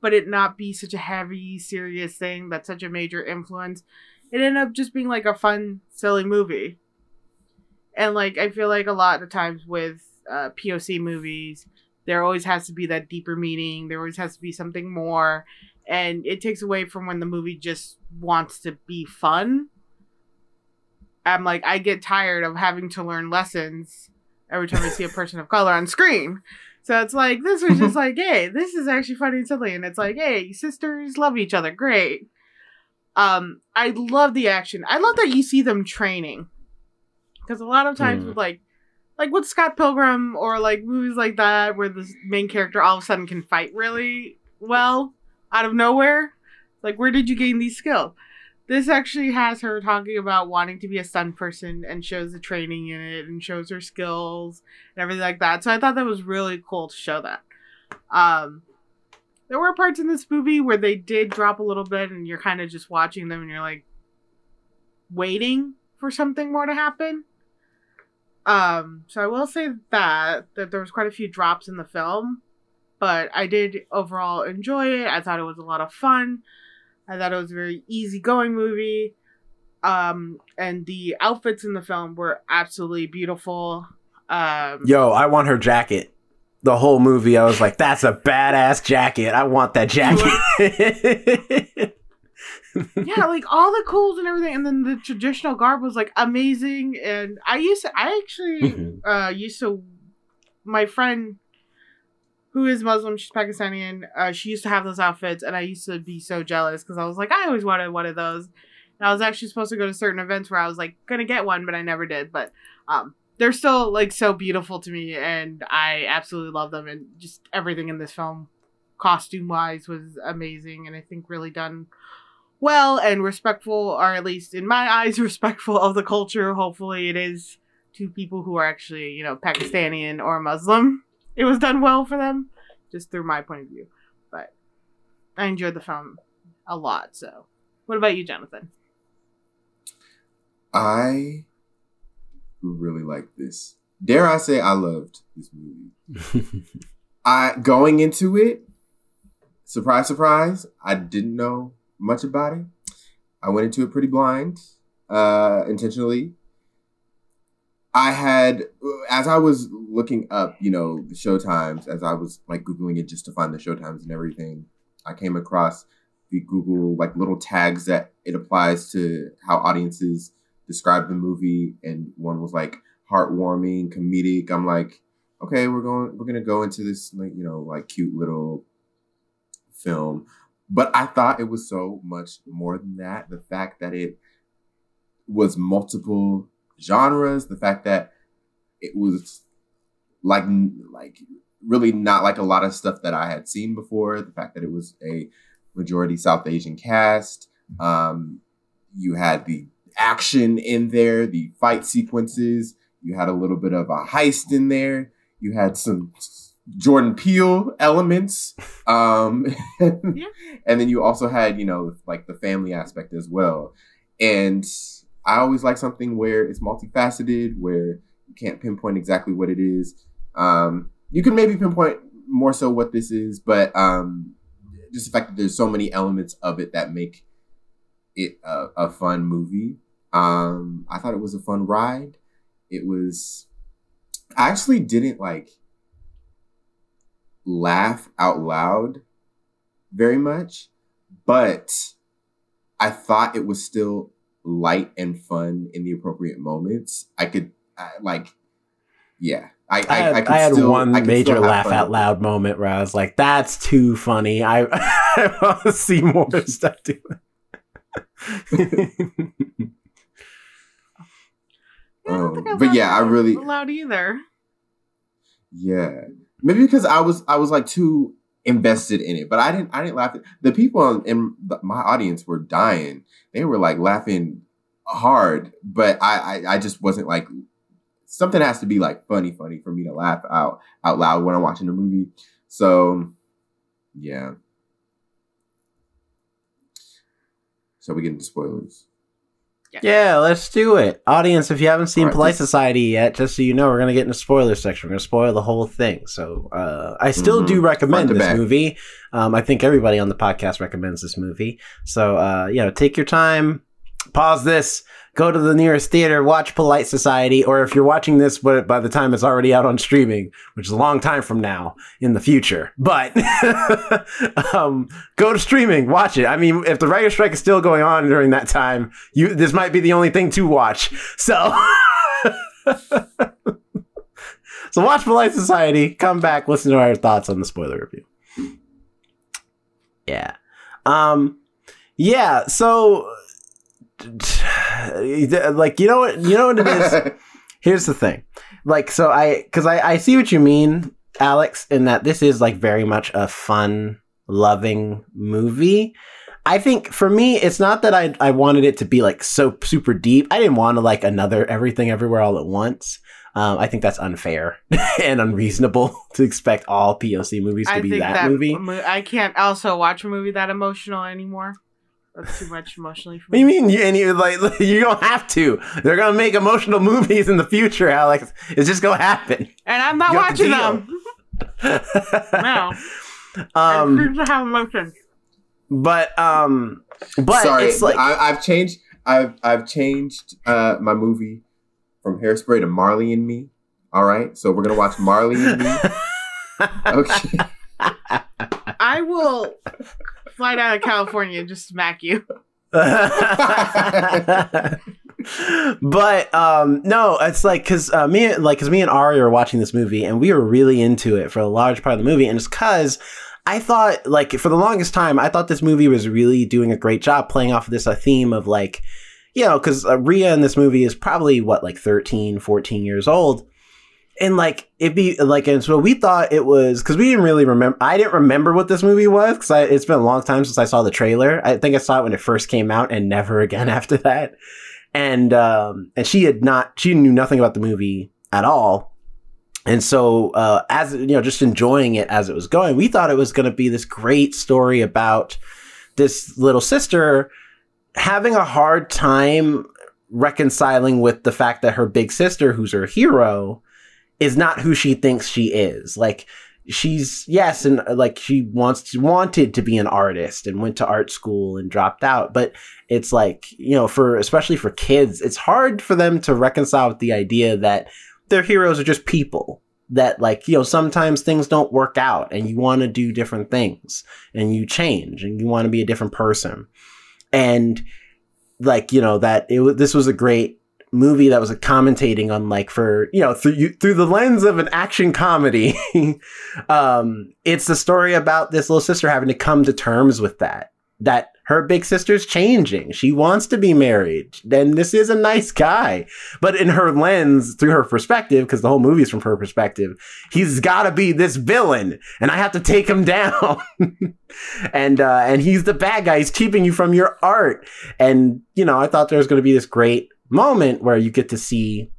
C: but it not be such a heavy, serious thing that's such a major influence. It ended up just being like a fun, silly movie. And like I feel like a lot of times with uh, POC movies, there always has to be that deeper meaning. There always has to be something more, and it takes away from when the movie just wants to be fun. I'm like, I get tired of having to learn lessons every time I see a person of color on screen. So it's like this was just like, hey, this is actually funny and silly, and it's like, hey, sisters love each other, great. Um, I love the action. I love that you see them training, because a lot of times
A: Mm.
C: with like, like with Scott Pilgrim or like movies like that, where the main character all of a sudden can fight really well out of nowhere, like where did you gain these skills? This actually has her talking about wanting to be a stunt person and shows the training in it and shows her skills and everything like that. So I thought that was really cool to show that. Um, there were parts in this movie where they did drop a little bit and you're kind of just watching them and you're like waiting for something more to happen. Um, so I will say that that there was quite a few drops in the film, but I did overall enjoy it. I thought it was a lot of fun. I thought it was a very easygoing movie. Um, and the outfits in the film were absolutely beautiful. Um,
A: Yo, I want her jacket. The whole movie, I was like, "That's a badass jacket. I want that jacket."
C: yeah, like all the clothes and everything, and then the traditional garb was like amazing. And I used to, I actually uh used to, my friend who is Muslim, she's Pakistani, uh, she used to have those outfits, and I used to be so jealous because I was like, I always wanted one of those. And I was actually supposed to go to certain events where I was like gonna get one, but I never did. But um, they're still like so beautiful to me, and I absolutely love them. And just everything in this film, costume wise, was amazing, and I think really done well and respectful, or at least in my eyes, respectful of the culture. Hopefully, it is to people who are actually, you know, Pakistani or Muslim. It was done well for them, just through my point of view. But I enjoyed the film a lot. So, what about you, Jonathan?
B: I really like this. Dare I say I loved this movie. I going into it, surprise, surprise, I didn't know much about it. I went into it pretty blind, uh, intentionally. I had, as I was looking up, you know, the showtimes, as I was like googling it just to find the showtimes and everything, I came across the Google like little tags that it applies to how audiences describe the movie, and one was like heartwarming, comedic. I'm like, okay, we're going, we're gonna go into this like you know like cute little film, but I thought it was so much more than that. The fact that it was multiple genres, the fact that it was like like really not like a lot of stuff that I had seen before. The fact that it was a majority South Asian cast. Um, you had the action in there, the fight sequences. You had a little bit of a heist in there. You had some Jordan Peele elements. Um,
C: Yeah.
B: And then you also had, you know, like the family aspect as well. And I always like something where it's multifaceted, where you can't pinpoint exactly what it is. Um, you can maybe pinpoint more so what this is, but um, just the fact that there's so many elements of it that make it a, a fun movie. Um, I thought it was a fun ride. It was. I actually didn't like laugh out loud very much, but I thought it was still light and fun in the appropriate moments. I could I, like, yeah. I I,
A: I had,
B: I,
A: I had
B: still,
A: one
B: I
A: major laugh out loud moment where I was like, "That's too funny." I, I want to see more stuff to it.
C: Yeah, don't
B: Um, but yeah, I really-
C: loud either.
B: Yeah, maybe because I was I was like too invested in it, but I didn't I didn't laugh. The people in, in my audience were dying. They were like laughing hard, but I, I I just wasn't like something has to be like funny funny for me to laugh out out loud when I'm watching a movie. So Yeah. So we get into spoilers.
A: Yeah, let's do it. Audience, if you haven't seen
B: Alright,
A: Polite Society yet, just so you know, we're going to get into spoiler section. We're going to spoil the whole thing. So uh, I still
B: Mhm.
A: do recommend this
B: back.
A: movie. Um, I think everybody on the podcast recommends this movie. So, uh, you know, take your time, pause this, go to the nearest theater, watch Polite Society, or if you're watching this but by the time it's already out on streaming, which is a long time from now in the future, but um, go to streaming, watch it. I mean, if the writer strike is still going on during that time, you this might be the only thing to watch. So. So watch Polite Society, come back, listen to our thoughts on the spoiler review. Yeah. Um yeah, so like you know what you know what it is? Here's the thing. Like so I cuz I I see what you mean, Alex, in that this is like very much a fun, loving movie. I think for me, it's not that I I wanted it to be like so super deep. I didn't want to like another everything everywhere all at once. Um, I think that's unfair and unreasonable to expect all POC movies to
C: I
A: be
C: think
A: that,
C: that
A: movie.
C: mo- I can't also watch a movie that emotional anymore. That's too much emotionally for
A: What do you mean? You, and you like you don't have to. They're gonna make emotional movies in the future, Alex. It's just gonna happen.
C: And I'm not
A: You
C: watching them. No.
A: um,
C: I refuse to have emotions.
A: but um, but
B: Sorry,
A: it's like
B: I, I've changed. I've I've changed uh, my movie from Hairspray to Marley and Me. All right, so we're gonna watch Marley and Me. Okay.
C: I will fly down to California and just smack you.
A: but um no it's like because uh, me like because me and ari were watching this movie and we were really into it for a large part of the movie and it's because i thought like for the longest time i thought this movie was really doing a great job playing off of this uh, theme of like you know because uh, in this movie is probably what like 13 14 years old and like it'd be like and so we thought it was because we didn't really remember i didn't remember what this movie was because it's been a long time since i saw the trailer. I think i saw it when it first came out and never again after that. And um and she had not she knew nothing about the movie at all. And so uh as you know just enjoying it as it was going we thought it was going to be this great story about this little sister having a hard time reconciling with the fact that her big sister who's her hero is not who she thinks she is. Like she's yes and uh, like she wants wanted to be an artist and went to art school and dropped out but it's like you know for especially for kids it's hard for them to reconcile with the idea that their heroes are just people that like you know sometimes things don't work out and you want to do different things and you change and you want to be a different person. And like you know that it this was a great movie that was commentating on like for you know through you, through the lens of an action comedy. Um it's the story about this little sister having to come to terms with that that her big sister's changing. She wants to be married. And this is a nice guy. But in her lens through her perspective because the whole movie is from her perspective he's got to be this villain and i have to take him down. And uh and he's the bad guy. He's keeping you from your art. And you know i thought there was going to be this great moment where you get to see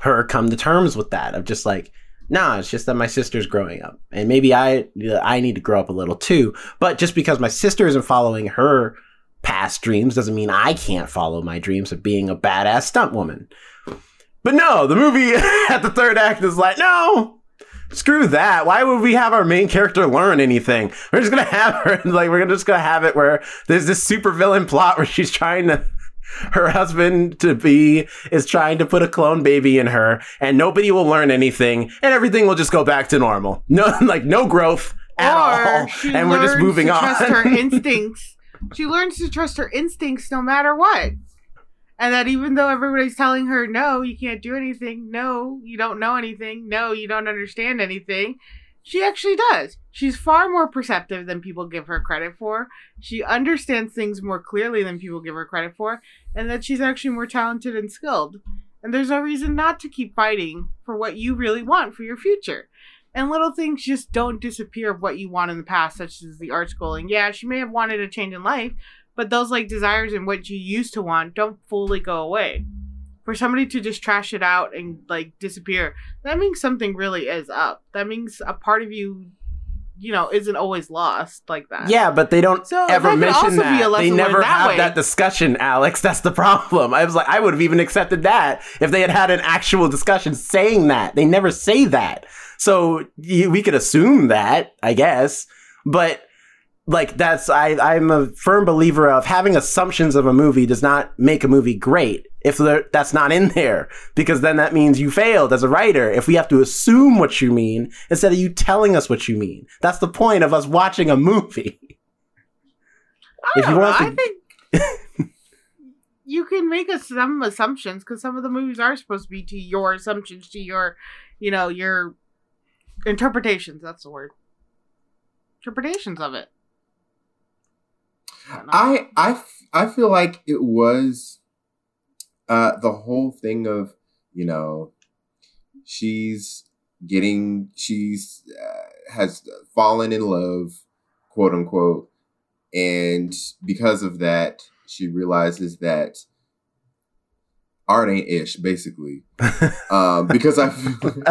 A: her come to terms with that of just like nah it's just that my sister's growing up and maybe i i need to grow up a little too but just because my sister isn't following her past dreams doesn't mean i can't follow my dreams of being a badass stunt woman but no the movie at the third act is like no Screw that. Why would we have our main character learn anything? We're just gonna have her like we're just gonna have it where there's this super villain plot where she's trying to her husband to be is trying to put a clone baby in her and nobody will learn anything and everything will just go back to normal. No like no growth at all. And we're just moving
C: to
A: on.
C: Trust her instincts. She learns to trust her instincts no matter what. And that even though everybody's telling her, no, you can't do anything, no, you don't know anything, no, you don't understand anything, she actually does. She's far more perceptive than people give her credit for. She understands things more clearly than people give her credit for, and that she's actually more talented and skilled. And there's no reason not to keep fighting for what you really want for your future. And little things just don't disappear of what you want in the past, such as the art school. And yeah, she may have wanted a change in life, but those like desires and what you used to want don't fully go away. For somebody to just trash it out and like disappear, that means something really is up. That means a part of you you know isn't always lost like that.
A: Yeah, but they don't
C: So
A: ever
C: that
A: mention that. They never
C: that
A: have
C: way.
A: that discussion, Alex. That's the problem. I was like, I would have even accepted that if they had had an actual discussion saying that. They never say that. So we could assume that, I guess. But like that's I I'm a firm believer of having assumptions of a movie does not make a movie great if that's not in there because then that means you failed as a writer if we have to assume what you mean instead of you telling us what you mean that's the point of us watching a movie
C: I
A: if
C: don't
A: you
C: know.
A: want
C: I think you can make us some assumptions because some of the movies are supposed to be to your assumptions, to your, you know, your interpretations. That's the word. Interpretations of it. I don't know.
B: I I f- I feel like it was uh the whole thing of you know she's getting she's uh, has fallen in love quote unquote and because of that she realizes that art ain't ish basically um because i feel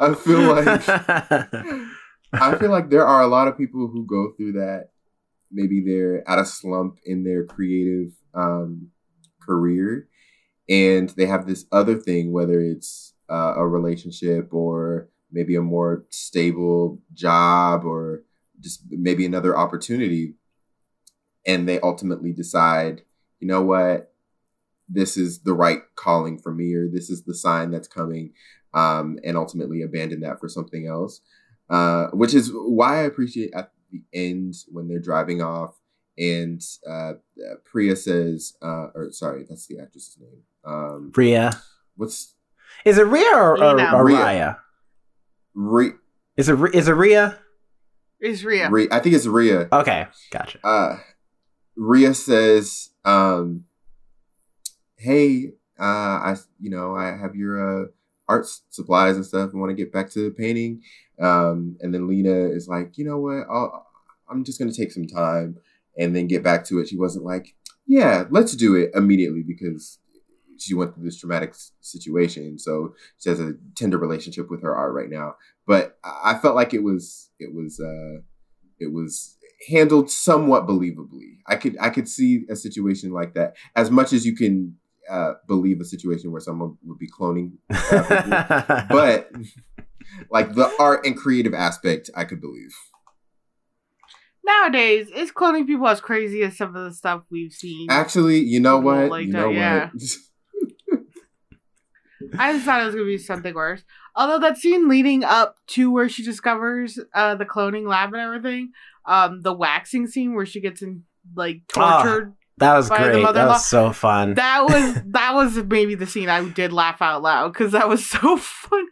B: i feel like I feel like there are a lot of people who go through that. Maybe they're at a slump in their creative um, career, and they have this other thing, whether it's uh, a relationship or maybe a more stable job or just maybe another opportunity, and they ultimately decide, you know what, this is the right calling for me, or this is the sign that's coming, um, and ultimately abandon that for something else. Uh, which is why I appreciate at the end when they're driving off and uh, Priya says, uh, or sorry, that's the actress's name. Um,
A: Ria
B: what's
A: is it Ria or, or, or
B: Ria.
A: Raya
B: Re-
A: is it Rh- is it Ria
C: Is Ria.
B: Re- I think it's Ria.
A: okay gotcha
B: Uh, Ria says, um, "Hey, uh, I you know I have your uh, art supplies and stuff. I want to get back to painting." Um, and then Lena is like, "You know what? I'll, I'm just gonna take some time and then get back to it." She wasn't like, "Yeah, let's do it immediately," because she went through this traumatic situation. So she has a tender relationship with her art right now. But I I felt like it was it was uh, it was handled somewhat believably. I could I could see a situation like that as much as you can uh, believe a situation where someone would be cloning, uh, but like the art and creative aspect, I could believe.
C: Nowadays, is cloning people as crazy as some of the stuff we've seen?
B: Actually, you know what?
C: like
B: you
C: that,
B: know
C: yeah. I just thought it was gonna be something worse. Although that scene leading up to where she discovers uh, the cloning lab and everything, um, the waxing scene where she gets in like
A: Ah.
C: tortured.
A: that was great that was so fun
C: That was that was maybe the scene I did laugh out loud because that was so funny.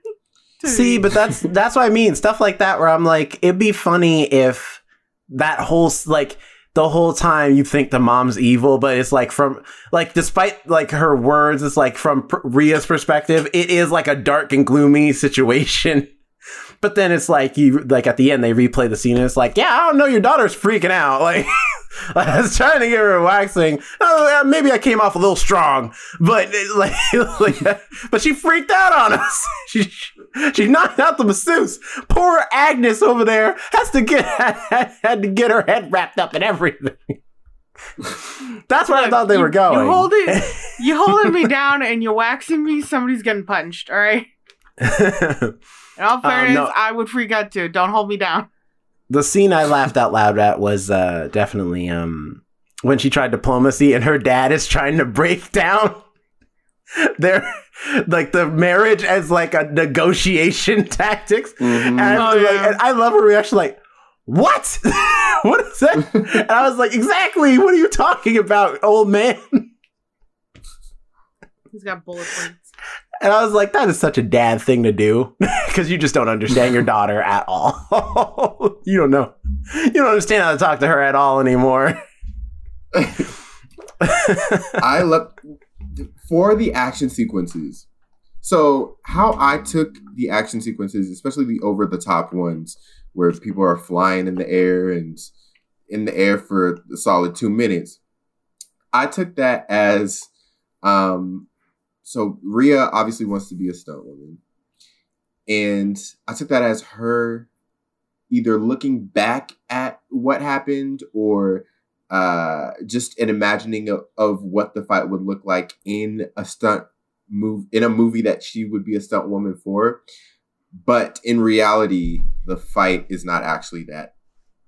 C: to
A: See,
C: me.
A: but that's that's what I mean. Stuff like that where I'm like, it'd be funny if that whole like the whole time you think the mom's evil, but it's like from like despite like her words, it's like from Ria's perspective, it is like a dark and gloomy situation. But then it's like you like at the end they replay the scene and it's like, yeah, I don't know, your daughter's freaking out. Like I was trying to get her waxing. Oh, maybe I came off a little strong, but like, like, but she freaked out on us. She knocked out the masseuse. Poor Agnes over there has to get had, to get her head wrapped up and everything. That's where I thought they
C: you-
A: were going.
C: You holding you holding me down and you're waxing me. Somebody's getting punched. All right. In all fairness,
A: no.
C: I would freak out too. Don't hold me down.
A: the scene I laughed out loud at was uh, definitely um, when she tried diplomacy and her dad is trying to break down their like the marriage as like a negotiation tactics.
B: Mhm.
A: And, I,
C: Oh,
A: was like, and I love her reaction, like, what? what is that? and I was like, exactly. What are you talking about, old man?
C: He's got bullet points.
A: And I was like, that is such a dad thing to do because you just don't understand your daughter at all. you don't know. You don't understand how to talk to her at all anymore.
B: I love for the action sequences. So how I took the action sequences, especially the over the top ones, where people are flying in the air and in the air for a solid two minutes. I took that as um so Ria obviously wants to be a stunt woman. And I took that as her either looking back at what happened or uh, just an imagining of, of what the fight would look like in a stunt move in a movie that she would be a stunt woman for. But in reality, the fight is not actually that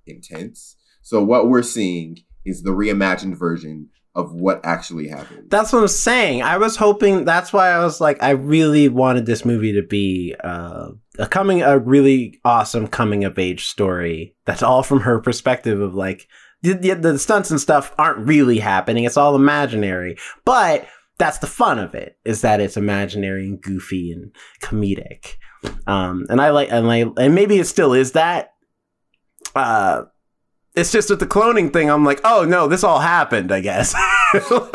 B: intense. So what we're seeing is the reimagined version of what actually happened.
A: That's what I'm saying. I was hoping. That's why I was like, I really wanted this movie to be uh, a coming, a really awesome coming of age story. That's all from her perspective of like the, the, stunts and stuff aren't really happening. It's all imaginary, but that's the fun of it is that it's imaginary and goofy and comedic. Um, and I like, and I, and maybe it still is that. Uh, it's just with the cloning thing. I'm like, oh no, this all happened. I guess because I'm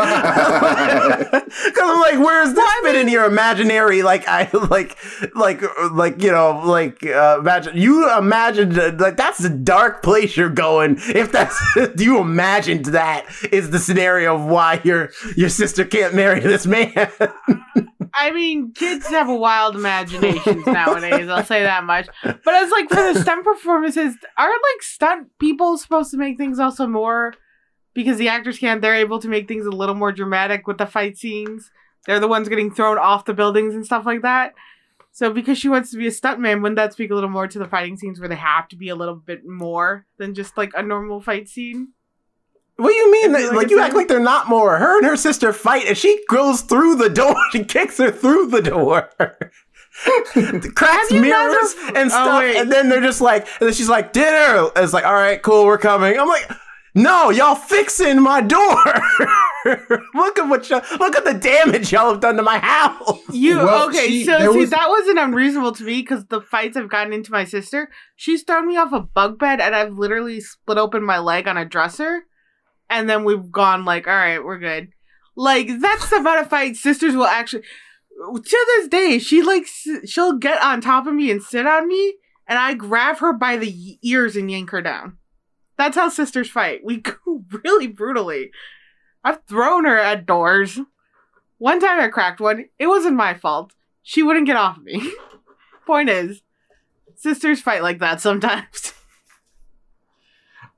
A: like, where's this fit in your imaginary? Like I like like like you know like uh, imagine you imagined uh, like that's the dark place you're going. If that's you imagined that is the scenario of why your your sister can't marry this man.
C: I mean, kids have a wild imaginations nowadays. I'll say that much. But it's like for the stunt performances, aren't like stunt people supposed to make things also more because the actors can't? They're able to make things a little more dramatic with the fight scenes. They're the ones getting thrown off the buildings and stuff like that. So because she wants to be a stuntman, wouldn't that speak a little more to the fighting scenes where they have to be a little bit more than just like a normal fight scene?
A: What do you mean?
C: I feel like
A: like you act like they're not more. Her and her sister fight, and she goes through the door. She kicks her through the door. Cracks mirrors
C: never-
A: and
C: Oh,
A: stuff,
C: wait.
A: and then they're just like, and then she's like, "Dinner." And it's like, "All right, cool, we're coming." I'm like, "No, y'all fixing my door. look at what y'all, look at the damage y'all have done to my house."
C: You
B: Well,
C: okay?
B: she-
C: so see,
B: was-
C: that wasn't unreasonable to me because the fights I've gotten into my sister, she's thrown me off a bug bed, and I've literally split open my leg on a dresser, and then we've gone like, all right, we're good. Like that's the amount of fights sisters will actually. To this day, she like she'll get on top of me and sit on me, and I grab her by the ears and yank her down. That's how sisters fight. We go really brutally. I've thrown her at doors. One time I cracked one. It wasn't my fault. She wouldn't get off me. Point is, sisters fight like that sometimes.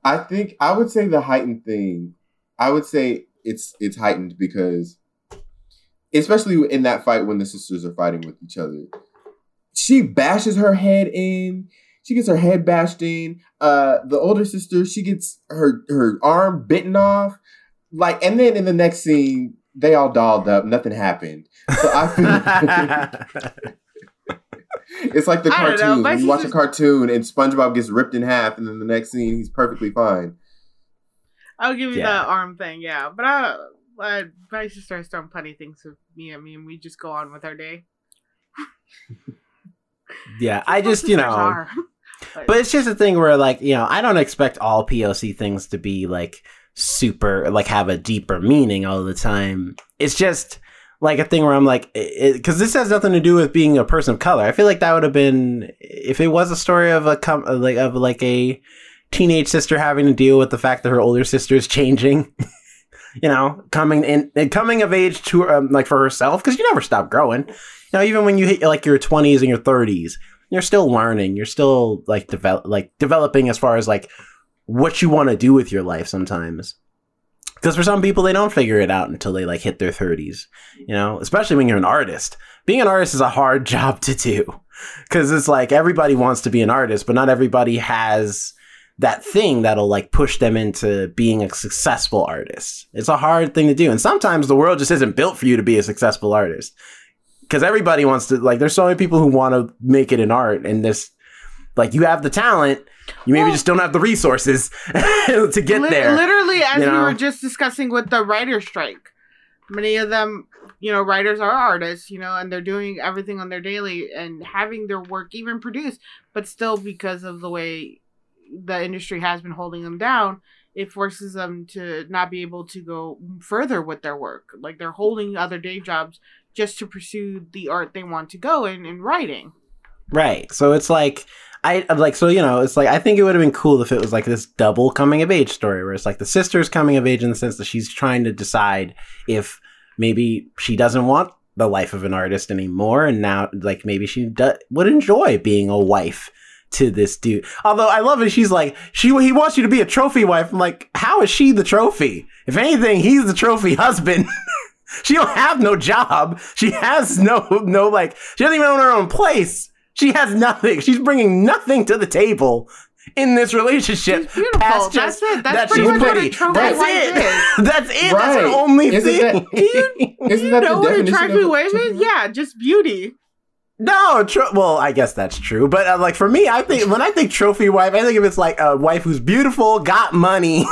B: I think I would say the heightened thing. I would say it's it's heightened because, especially in that fight when the sisters are fighting with each other, she bashes her head in. She gets her head bashed in. Uh, the older sister, she gets her her arm bitten off. Like, and then in the next scene, they all dolled up. Nothing happened. So I feel it's like the
C: I don't know,
B: cartoon. you watch a cartoon and SpongeBob gets ripped in half, and then the next scene he's perfectly fine.
C: I'll give you
A: Yeah.
C: the arm thing, yeah. But I, uh, my sister has done plenty of things with me. I mean, we just go on with our day.
A: yeah, I just you know.
C: are.
A: But it's just a thing where, like, you know, I don't expect all POC things to be like super, like, have a deeper meaning all the time. It's just like a thing where I'm like, because this has nothing to do with being a person of color. I feel like that would have been if it was a story of a com- like of like a teenage sister having to deal with the fact that her older sister is changing. you know, coming in, coming of age to um, like for herself because you never stop growing. You know, even when you hit like your 20s and your 30s, you're still learning. You're still like develop like developing as far as like what you want to do with your life sometimes. Because for some people, they don't figure it out until they like hit their 30s. You know, especially when you're an artist. Being an artist is a hard job to do because it's like everybody wants to be an artist, but not everybody has that thing that'll like push them into being a successful artist. It's a hard thing to do. And sometimes the world just isn't built for you to be a successful artist. Because everybody wants to like there's so many people who want to make it in art and this like you have the talent, you maybe
C: Well-
A: just don't have the resources to get
C: Lit-
A: there.
C: Literally, as
A: you
C: we were just discussing with the writer strike, many of them, you know, writers are artists, you know, and they're doing everything on their daily and having their work even produced, but still because of the way the industry has been holding them down, it forces them to not be able to go further with their work. Like they're holding other day jobs just to pursue the art they want to go in in writing.
A: Right. So it's like I like so you know it's like I think it would have been cool if it was like this double coming of age story where it's like the sister's coming of age in the sense that she's trying to decide if maybe she doesn't want the life of an artist anymore and now like maybe she do- would enjoy being a wife to this dude. Although I love it, she's like, she he wants you to be a trophy wife. I'm like, how is she the trophy? If anything, he's the trophy husband. she don't have no job. She has no no like. She doesn't even own her own place. She has nothing. She's bringing nothing to the table in this relationship.
C: She's beautiful.
A: past
C: That's
A: just
C: it. That's
A: that
C: pretty
A: she's
C: much what
A: pretty. That's
C: wife
A: it.
C: is.
A: That's it. That's
B: Right.
A: the only
B: Isn't
A: thing.
B: that-
C: Do
B: Isn't
C: you
B: that
C: know
B: the
C: what a
B: definition
C: trophy
B: of a
C: wife is? Yeah, just beauty.
A: No, tro- well, I guess that's true. But uh, like for me, I think when I think trophy wife, I think if it's like a wife who's beautiful, got money,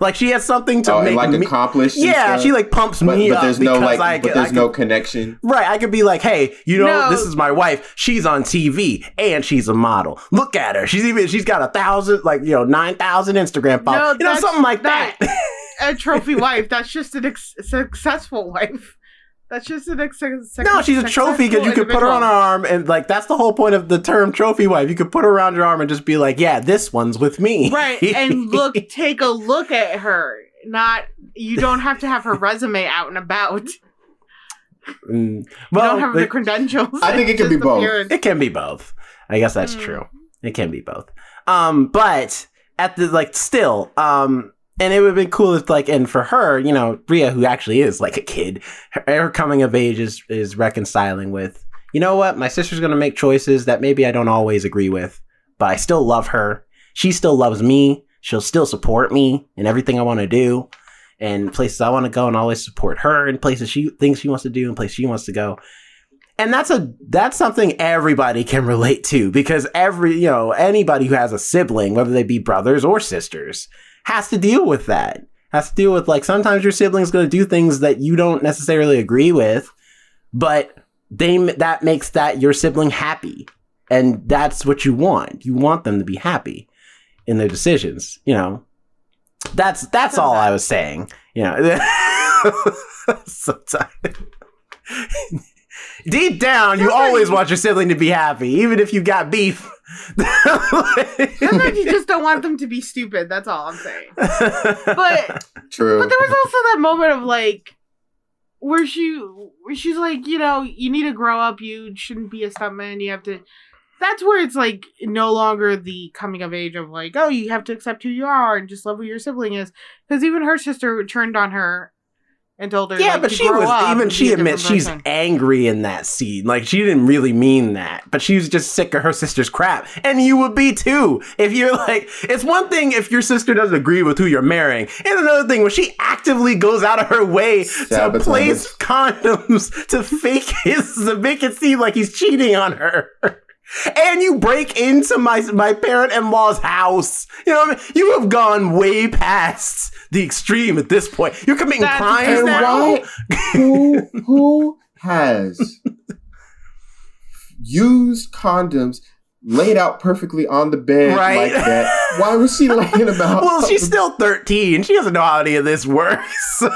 A: like she has something to
B: Oh, and
A: make
B: like
A: me.
B: accomplished.
A: Yeah,
B: stuff?
A: she like pumps
B: But,
A: me
B: but
A: up
B: there's no like,
A: I,
B: but there's
A: I
B: no
A: could-
B: connection.
A: Right, I could be like, hey, you know,
C: No.
A: this is my wife. She's on TV and she's a model. Look at her. She's even she's got a thousand, like you know, nine thousand Instagram
C: No,
A: followers. you know, something like
C: not
A: that.
C: A trophy wife. That's just an ex- successful wife. That's just an ex-
A: no, she's a trophy because you could put her on her arm and like that's the whole point of the term trophy wife. You could put her around your arm and just be like, yeah, this one's with me.
C: Right, and look, take a look at her. Not you don't have to have her resume out and about. You
A: Mm,
C: don't have the
A: like,
C: credentials.
B: I think it could
C: Just
B: be both.
C: appearance.
A: It can be both. I guess that's
C: Mm.
A: true. It can be both. Um, but at the like still, um, and it would have been cool if like, and for her, you know, Ria, who actually is like a kid, her, her coming of age is is reconciling with, you know what, my sister's gonna make choices that maybe I don't always agree with, but I still love her. She still loves me. She'll still support me in everything I want to do, and places I want to go, and always support her in places she thinks she wants to do, and places she wants to go and that's a that's something everybody can relate to because every you know anybody who has a sibling whether they be brothers or sisters has to deal with that. Has to deal with like sometimes your sibling's going to do things that you don't necessarily agree with but they that makes that your sibling happy. And that's what you want. You want them to be happy in their decisions you know? That's that's all i was saying you know. Sometimes. Deep down, you always want your sibling to be happy, even if you got beef.
C: Sometimes you just don't want them to be stupid. That's all I'm saying. But
B: True.
C: But there was also that moment of like where she where she's like, you know, you need to grow up, you shouldn't be a stuntman, you have to that's where it's like no longer the coming of age of like, oh, you have to accept who you are and just love who your sibling is. Because even her sister turned on her and told her,
A: yeah,
C: like,
A: but
C: to
A: she
C: grow
A: was even she admits she's angry in that scene. Like she didn't really mean that, but she was just sick of her sister's crap. And you would be too if you're like. It's one thing if your sister doesn't agree with who you're marrying, and another thing when she actively goes out of her way to
B: Sabotage.
A: place condoms to fake his to make it seem like he's cheating on her. And you break into my my parent in law's house. You know what I mean? You have gone way past the extreme at this point. You're committing
C: That's-
A: crimes now.
B: who who has used condoms laid out perfectly on the bed
A: Right.
B: like that? Why was she laying about?
A: Well, she's still 13. She doesn't know how any of this works.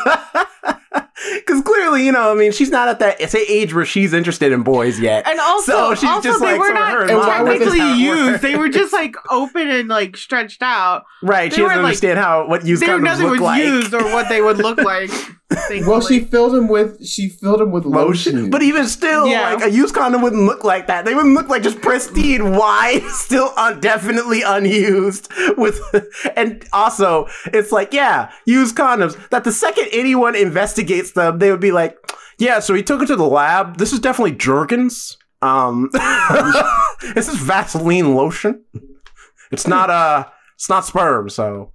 A: Because clearly, you know, I mean, she's not at that it's an age where she's interested in boys yet.
C: And also,
A: So she's
C: also
A: just
C: they
A: like,
C: were not
A: her
B: and why would
C: technically
A: this how it
C: used. They were just like open and like stretched out.
A: right.
C: they
A: She doesn't
C: were, like-
A: understand how what used
C: They
A: condoms
C: nothing
A: look
C: was
A: like.
C: used or what they would look like.
B: well, she filled him with she filled him with lotion.
A: Lotion, but even still,
C: Yeah.
A: like a used condom wouldn't look like that. They wouldn't look like just pristine, Why still un- definitely unused. With and also, it's like yeah, used condoms. That the second anyone investigates them, they would be like, yeah. So he took it to the lab. This is definitely Jergens. Um, this is Vaseline lotion. It's not uh, it's not sperm. So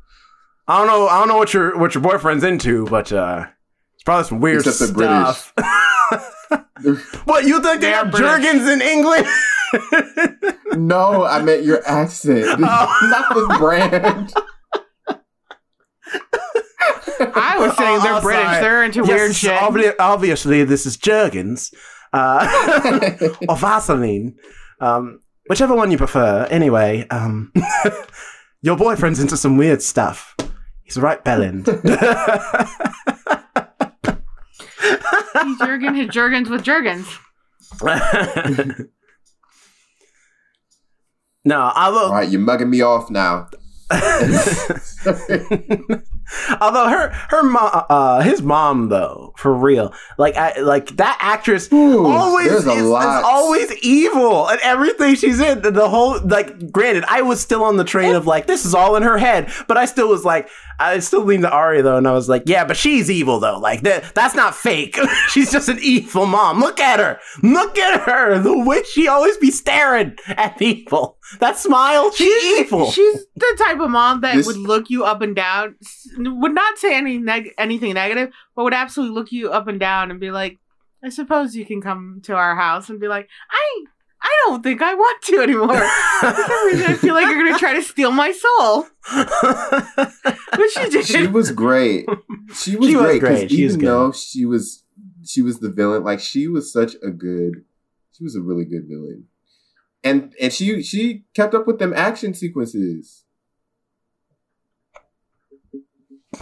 A: I don't know. I don't know what your what your boyfriend's into, but uh, it's probably some weird
B: Except the
A: stuff. what you think they
C: They're
A: have
C: British.
A: Jergens in England?
B: no, I meant your accent,
A: Oh.
B: not the brand.
C: I was saying they're
A: Oh,
C: British.
A: sorry.
C: They're into
A: Yes,
C: weird shit.
A: obvi- obviously, this is Jergens uh, or Vaseline, um, whichever one you prefer. Anyway, um, your boyfriend's into some weird stuff. He's right bellend.
C: He's Jurgen his Jergens with Jergens.
A: no, I will.
B: right, you're mugging me off now.
A: Although her her mom, uh, his mom though, for real, like I, like that actress
B: Ooh,
A: always is, is always evil and everything she's in. The- The whole like, granted, I was still on the train of like this is all in her head, but I still was like, I still leaned to Ari though, and I was like, yeah, but she's evil though. Like that, that's not fake. she's just an evil mom. Look at her. Look at her. The way she always be staring at people. That smile. She's, evil.
C: She's the type of mom that
B: This-
C: would look you up and down, s- would not say any neg- anything negative, but would absolutely look you up and down and be like, "I suppose you can come to our house," and be like, "I, I don't think I want to anymore." For some reason, I feel like you're gonna try to steal my soul, but she did.
B: she was great. She was
A: She
B: great because
A: great. She
B: even though she was she was the villain, like she was such a good, she was a really good villain, and and she she kept up with them action sequences.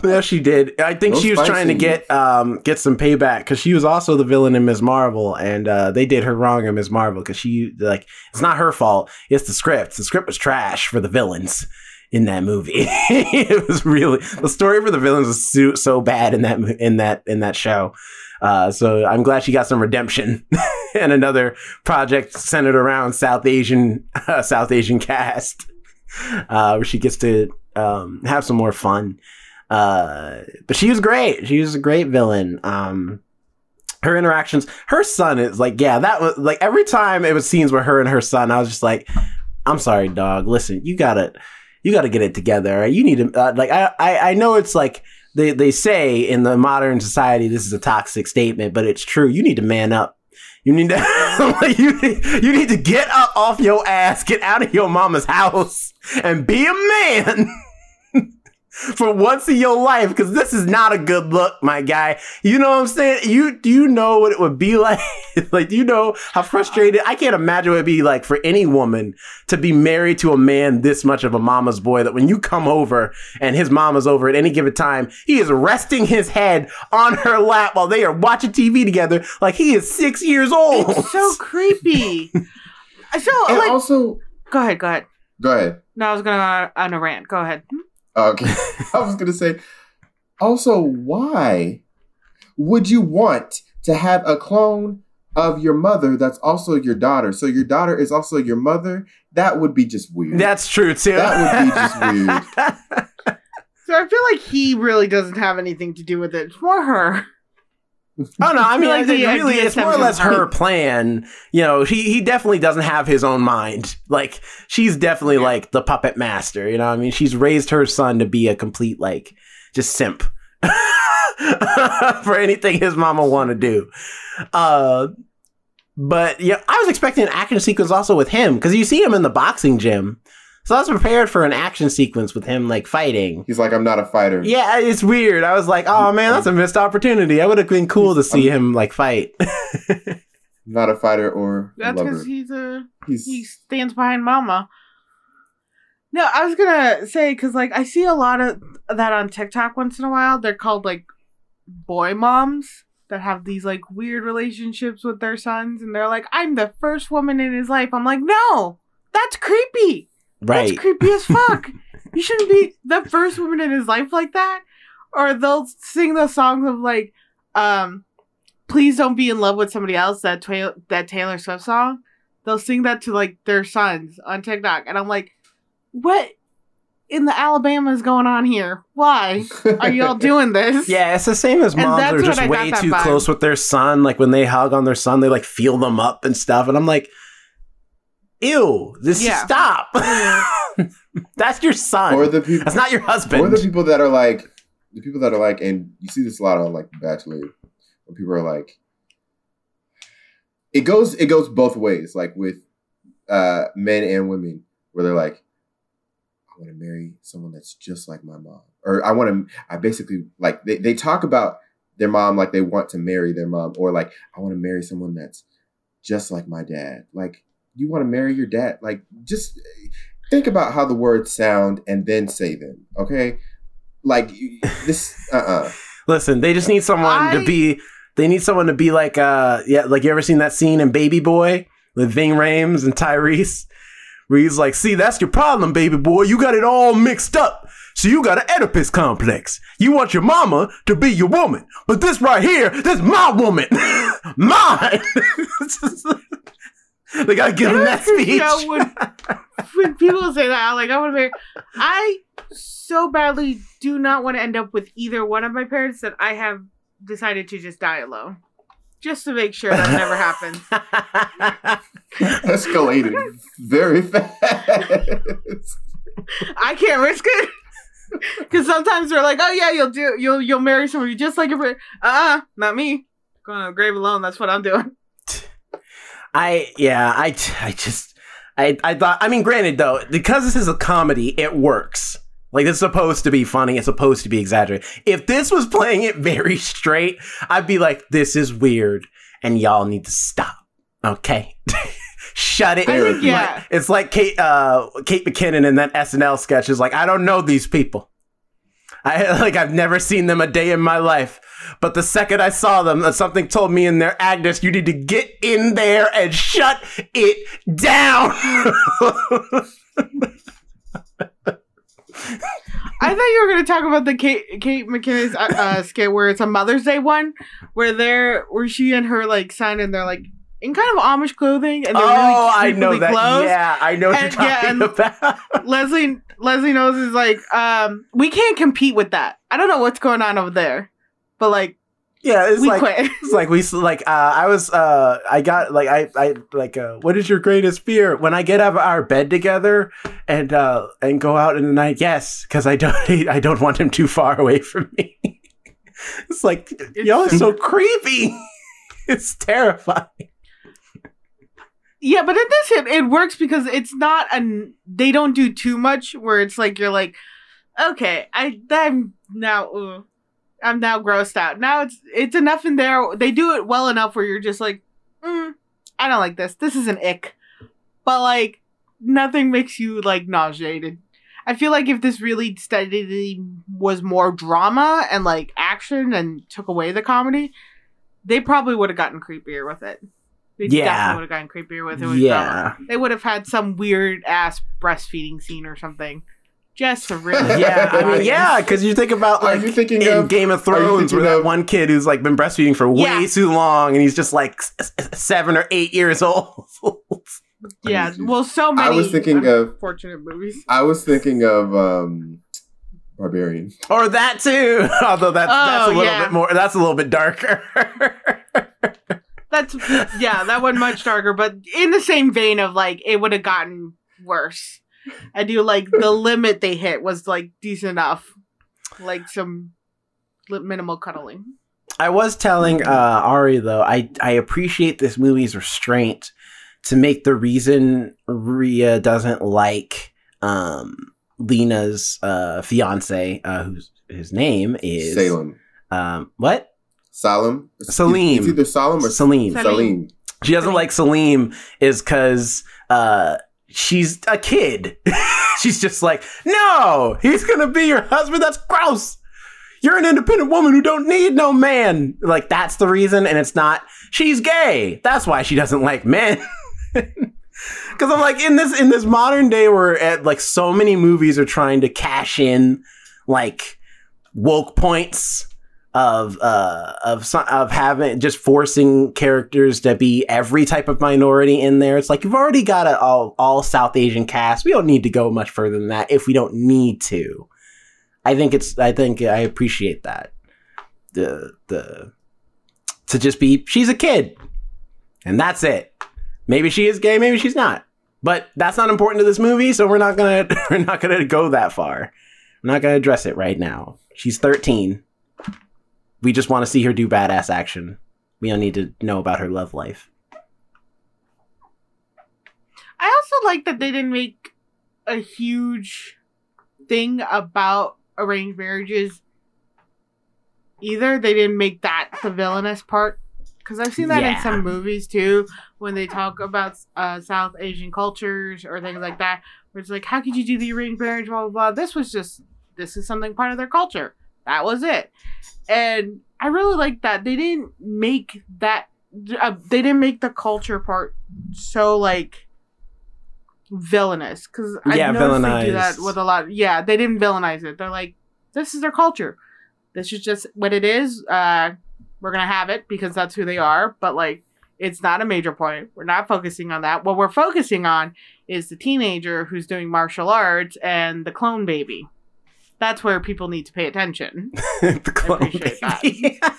A: Yeah, she did. I think
B: Those
A: she was
B: fight
A: trying to get um get some payback because she was also the villain in Ms. Marvel, and uh, they did her wrong in Ms. Marvel because she like it's not her fault. It's the script. The script was trash for the villains in that movie. it was really the story for the villains was so, so bad in that in that in that show. Uh, so I'm glad she got some redemption and another project centered around South Asian uh, South Asian cast, uh, where she gets to um, have some more fun. Uh, but she was great. She was a great villain. Um, her interactions, her son is like, yeah, that was like every time it was scenes with her and her son, I was just like, I'm sorry, dog. Listen, you gotta, you gotta get it together. You need to, uh, like, I, I, I know it's like they, they say in the modern society this is a toxic statement, but it's true. You need to man up. You need to, you, you need to get up off your ass, get out of your mama's house, and be a man. for once in your life because this is not a good look my guy you know what i'm saying you do you know what it would be like like do you know how frustrated i can't imagine what it'd be like for any woman to be married to a man this much of a mama's boy that when you come over and his mama's over at any given time he is resting his head on her lap while they are watching tv together like he is six years old
C: It's so creepy. So,
B: And
C: like,
B: also,
C: go ahead, go ahead.
B: go ahead.
C: No, I was gonna go on a rant. Go ahead.
B: Okay, I was gonna say. Also, why would you want to have a clone of your mother that's also your daughter? So your daughter is also your mother. That would be just weird.
A: that's true too
B: That would be just weird.
C: So I feel like he really doesn't have anything to do with it. It's more
A: Oh no, I mean,
C: like the
A: really, it's more or less her plan. You know, he he definitely doesn't have his own mind. Like she's definitely like the puppet master. You know, what I mean, she's raised her son to be a complete like just simp for anything his mama want to do. Uh, but yeah, I was expecting an action sequence also with him because you see him in the boxing gym. So I was prepared for an action sequence with him like fighting.
B: He's like, I'm not a fighter.
A: Yeah, it's weird. I was like, oh man, that's a missed opportunity. I would have been cool to see him like fight.
B: not a fighter or
C: That's
B: lover.
C: because he's a
B: He's
C: he stands behind Mama. No, I was gonna say because like I see a lot of that on TikTok once in a while. They're called like boy moms that have these like weird relationships with their sons, and they're like, "I'm the first woman in his life." I'm like, no, that's creepy.
A: Right.
C: That's creepy as fuck. you shouldn't be the first woman in his life like that. Or they'll sing those songs of like, um, "Please don't be in love with somebody else." That Taylor that Taylor Swift song. They'll sing that to like their sons on TikTok, and I'm like, what in the Alabama is going on here? Why are y'all doing this?
A: Yeah, it's the same as moms are just way too
C: vibe.
A: close with their son. Like when they hug on their son, they like feel them up and stuff. And I'm like, ew, this
C: Yeah.
A: stop. That's your son.
B: or the people
A: That's not your husband.
B: or the people that are like the people that are like and you see this a lot on like The Bachelor where people are like it goes it goes both ways like with uh men and women where they're like I want to marry someone that's just like my mom or I want to I basically like they, they talk about their mom like they want to marry their mom or like I want to marry someone that's just like my dad like you want to marry your dad like just think about how the words sound and then say them okay like you- this uh-uh
A: Listen, they just need someone
C: I-
A: to be. They need someone to be like, uh, yeah, like you ever seen that scene in Baby Boy with Ving Rhames and Tyrese, where he's like, "See, that's your problem, baby boy. You got it all mixed up. So you got an Oedipus complex. You want your mama to be your woman. But this right here, this my woman. Mine. It's just like- they gotta give him that
C: You
A: speech.
C: know, when, when people say that, I'm like, I want to marry. I so badly do not want to end up with either one of my parents that I have decided to just die alone. Just to make sure that never happens.
B: Escalated very fast.
C: I can't risk it. Because sometimes they're like, "Oh yeah, you'll do, you'll you'll marry somebody just like your friend." Uh, uh not me. Going to the grave alone. That's what I'm doing.
A: I yeah, I I just I I thought I mean granted though, because this is a comedy, it works. Like it's supposed to be funny, it's supposed to be exaggerated. If this was playing it very straight, I'd be like, this is weird and y'all need to stop. Okay? Shut it.
C: I think, yeah.
A: It's like Kate uh Kate McKinnon in that SNL sketch is like, I don't know these people. I like I've never seen them a day in my life. But the second I saw them, uh, something told me in there, Agnes, you need to get in there and shut it down.
C: I thought you were going to talk about the Kate Kate McKinnon's uh, uh, skit where it's a Mother's Day one, where they're where she and her like son and they're like in kind of Amish clothing and they're
A: oh, I know that. Yeah, I know what
C: And-
A: you're
C: yeah,
A: talking
C: and-
A: about.
C: Leslie Leslie knows is like, um, we can't compete with that. I don't know what's going on over there, but like
A: yeah, it's
C: we
A: like
C: quit.
A: it's like we like uh, I was uh I got like I I like uh, what is your greatest fear when I get out of our bed together and uh and go out in the night? Yes, because I don't I don't want him too far away from me. it's like y'all are so creepy. it's terrifying.
C: Yeah, but in this it, it works because it's not an they don't do too much where it's like you're like, okay, I I'm now uh, I'm now grossed out. Now it's it's enough in there. They do it well enough where you're just like, mm, I don't like this. This is an ick. But like nothing makes you like nauseated. I feel like if this really steadily was more drama and like action and took away the comedy, they probably would have gotten creepier with it. They
A: Yeah.
C: definitely would have gotten creepier with it.
A: Yeah.
C: drama. They would have had some weird ass breastfeeding scene or something. Just to really
A: Yeah, I mean, yeah, because you think about
B: Are
A: like
B: you thinking
A: in
B: of-
A: Game of Thrones, where
B: thinking
A: that
B: of-
A: one kid who's like been breastfeeding for way
C: Yeah.
A: too long, and he's just like s- s- seven or eight years old.
C: Yeah, well, so many.
B: I was thinking of-
C: fortunate movies.
B: I was thinking of um Barbarian.
A: or that too. Although that's that's a
C: Oh,
A: little
C: yeah.
A: bit more. That's a little bit darker.
C: That's yeah, that one much darker, but in the same vein of like it would have gotten worse. I do like the limit they hit was like decent enough, like some li- minimal cuddling.
A: I was telling uh, Ari though, I I appreciate this movie's restraint to make the reason Ria doesn't like um, Lena's uh, fiance, uh, whose his name is
B: Salem.
A: Um, what?
B: Salim.
A: Salim.
B: It's either Salim or
A: Salim.
C: Salim.
A: She doesn't like Salim is because uh, she's a kid. she's just like, no, he's gonna be your husband. That's gross. You're an independent woman who don't need no man. Like that's the reason, and it's not. She's gay. That's why she doesn't like men. Because I'm like in this in this modern day where at like so many movies are trying to cash in like woke points of uh of of having just forcing characters to be every type of minority in there. It's like you've already got a all all South Asian cast. We don't need to go much further than that if we don't need to. I think it's I think I appreciate that. The the to just be she's a kid. And that's it. Maybe she is gay, maybe she's not. But that's not important to this movie, so we're not gonna we're not gonna go that far. I'm not gonna address it right now. She's 13. We just want to see her do badass action. We don't need to know about her love life.
C: I also like that they didn't make a huge thing about arranged marriages either. They didn't make that the villainous part. Because I've seen that in some movies too, when they talk about uh, South Asian cultures or things like that, where it's like, how could you do the arranged marriage, blah, blah, blah. This was just, this is something part of their culture. That was it. And I really like that. They didn't make that, uh, they didn't make the culture part so like villainous because
A: Yeah,
C: I noticed they do that with a lot. Yeah, they didn't villainize it. They're like, this is their culture. This is just what it is. Uh, we're gonna have it because that's who they are. But like, it's not a major point. We're not focusing on that. What we're focusing on is the teenager who's doing martial arts and the clone baby. That's where people need to pay attention.
A: the clone
C: appreciate
A: baby.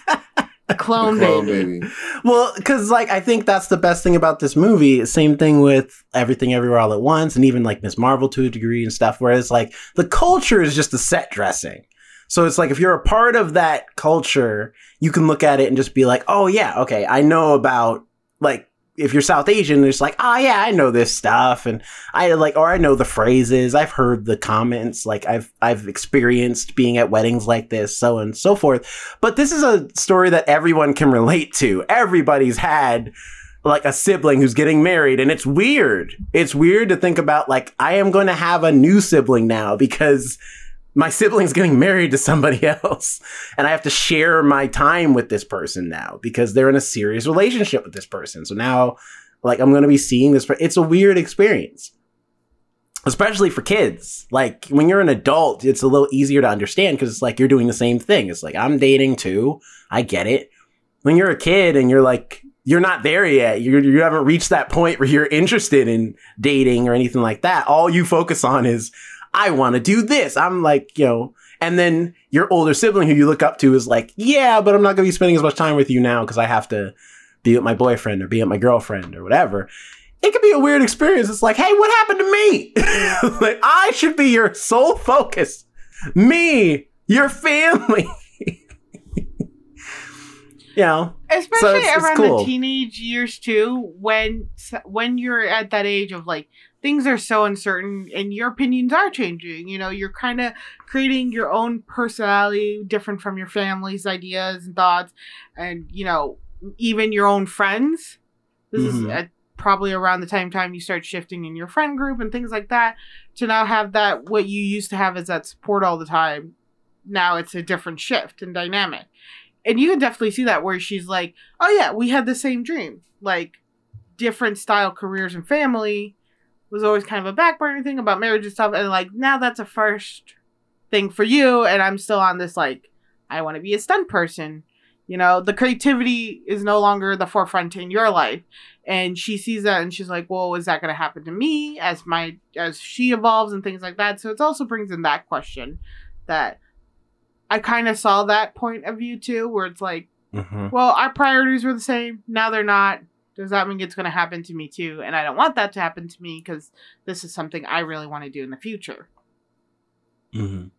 C: The clone,
B: The clone
C: baby.
B: baby.
A: well, because like I think that's the best thing about this movie. Same thing with everything, everywhere, all at once, and even like Miss Marvel to a degree and stuff. Where it's like the culture is just the set dressing. So it's like if you're a part of that culture, you can look at it and just be like, oh yeah, okay, I know about like if you're South Asian, it's like, oh yeah, I know this stuff, and I like, or I know the phrases, I've heard the comments, like I've I've experienced being at weddings like this, so and so forth. But this is a story that everyone can relate to. Everybody's had like a sibling who's getting married, and it's weird. It's weird to think about like I am going to have a new sibling now because my sibling's getting married to somebody else and I have to share my time with this person now because they're in a serious relationship with this person. So now, like, I'm going to be seeing this. per- It's a weird experience, especially for kids. Like, when you're an adult, it's a little easier to understand because it's like you're doing the same thing. It's like, I'm dating too. I get it. When you're a kid and you're like, you're not there yet. You're, you haven't reached that point where you're interested in dating or anything like that. All you focus on is, I want to do this. I'm like, you know, and then your older sibling who you look up to is like, yeah, but I'm not going to be spending as much time with you now because I have to be with my boyfriend or be with my girlfriend or whatever. It could be a weird experience. It's like, hey, what happened to me? like, I should be your sole focus. Me, your family. you know,
C: especially
A: it's- it's
C: around
A: cool.
C: the teenage years too when when you're at that age of like things are so uncertain and your opinions are changing. You know you're kind of creating your own personality different from your family's ideas and thoughts and you know even your own friends. This is
A: Mhm.
C: at probably around the time time you start shifting in your friend group and things like that to now have that what you used to have is that support all the time. Now it's a different shift and dynamic. And you can definitely see that where she's like, "Oh yeah, we had the same dream, like different style careers and family was always kind of a back burner thing about marriage and stuff, and like now that's a first thing for you, and I'm still on this like I want to be a stunt person." You know, the creativity is no longer the forefront in your life. And she sees that and she's like, Well, is that gonna happen to me as my as she evolves and things like that? So it also brings in that question that I kind of saw that point of view too, where it's like,
A: Mhm.
C: well, our priorities were the same. Now they're not. Does that mean it's going to happen to me too? And I don't want that to happen to me because this is something I really want to do in the future.
A: Mhm.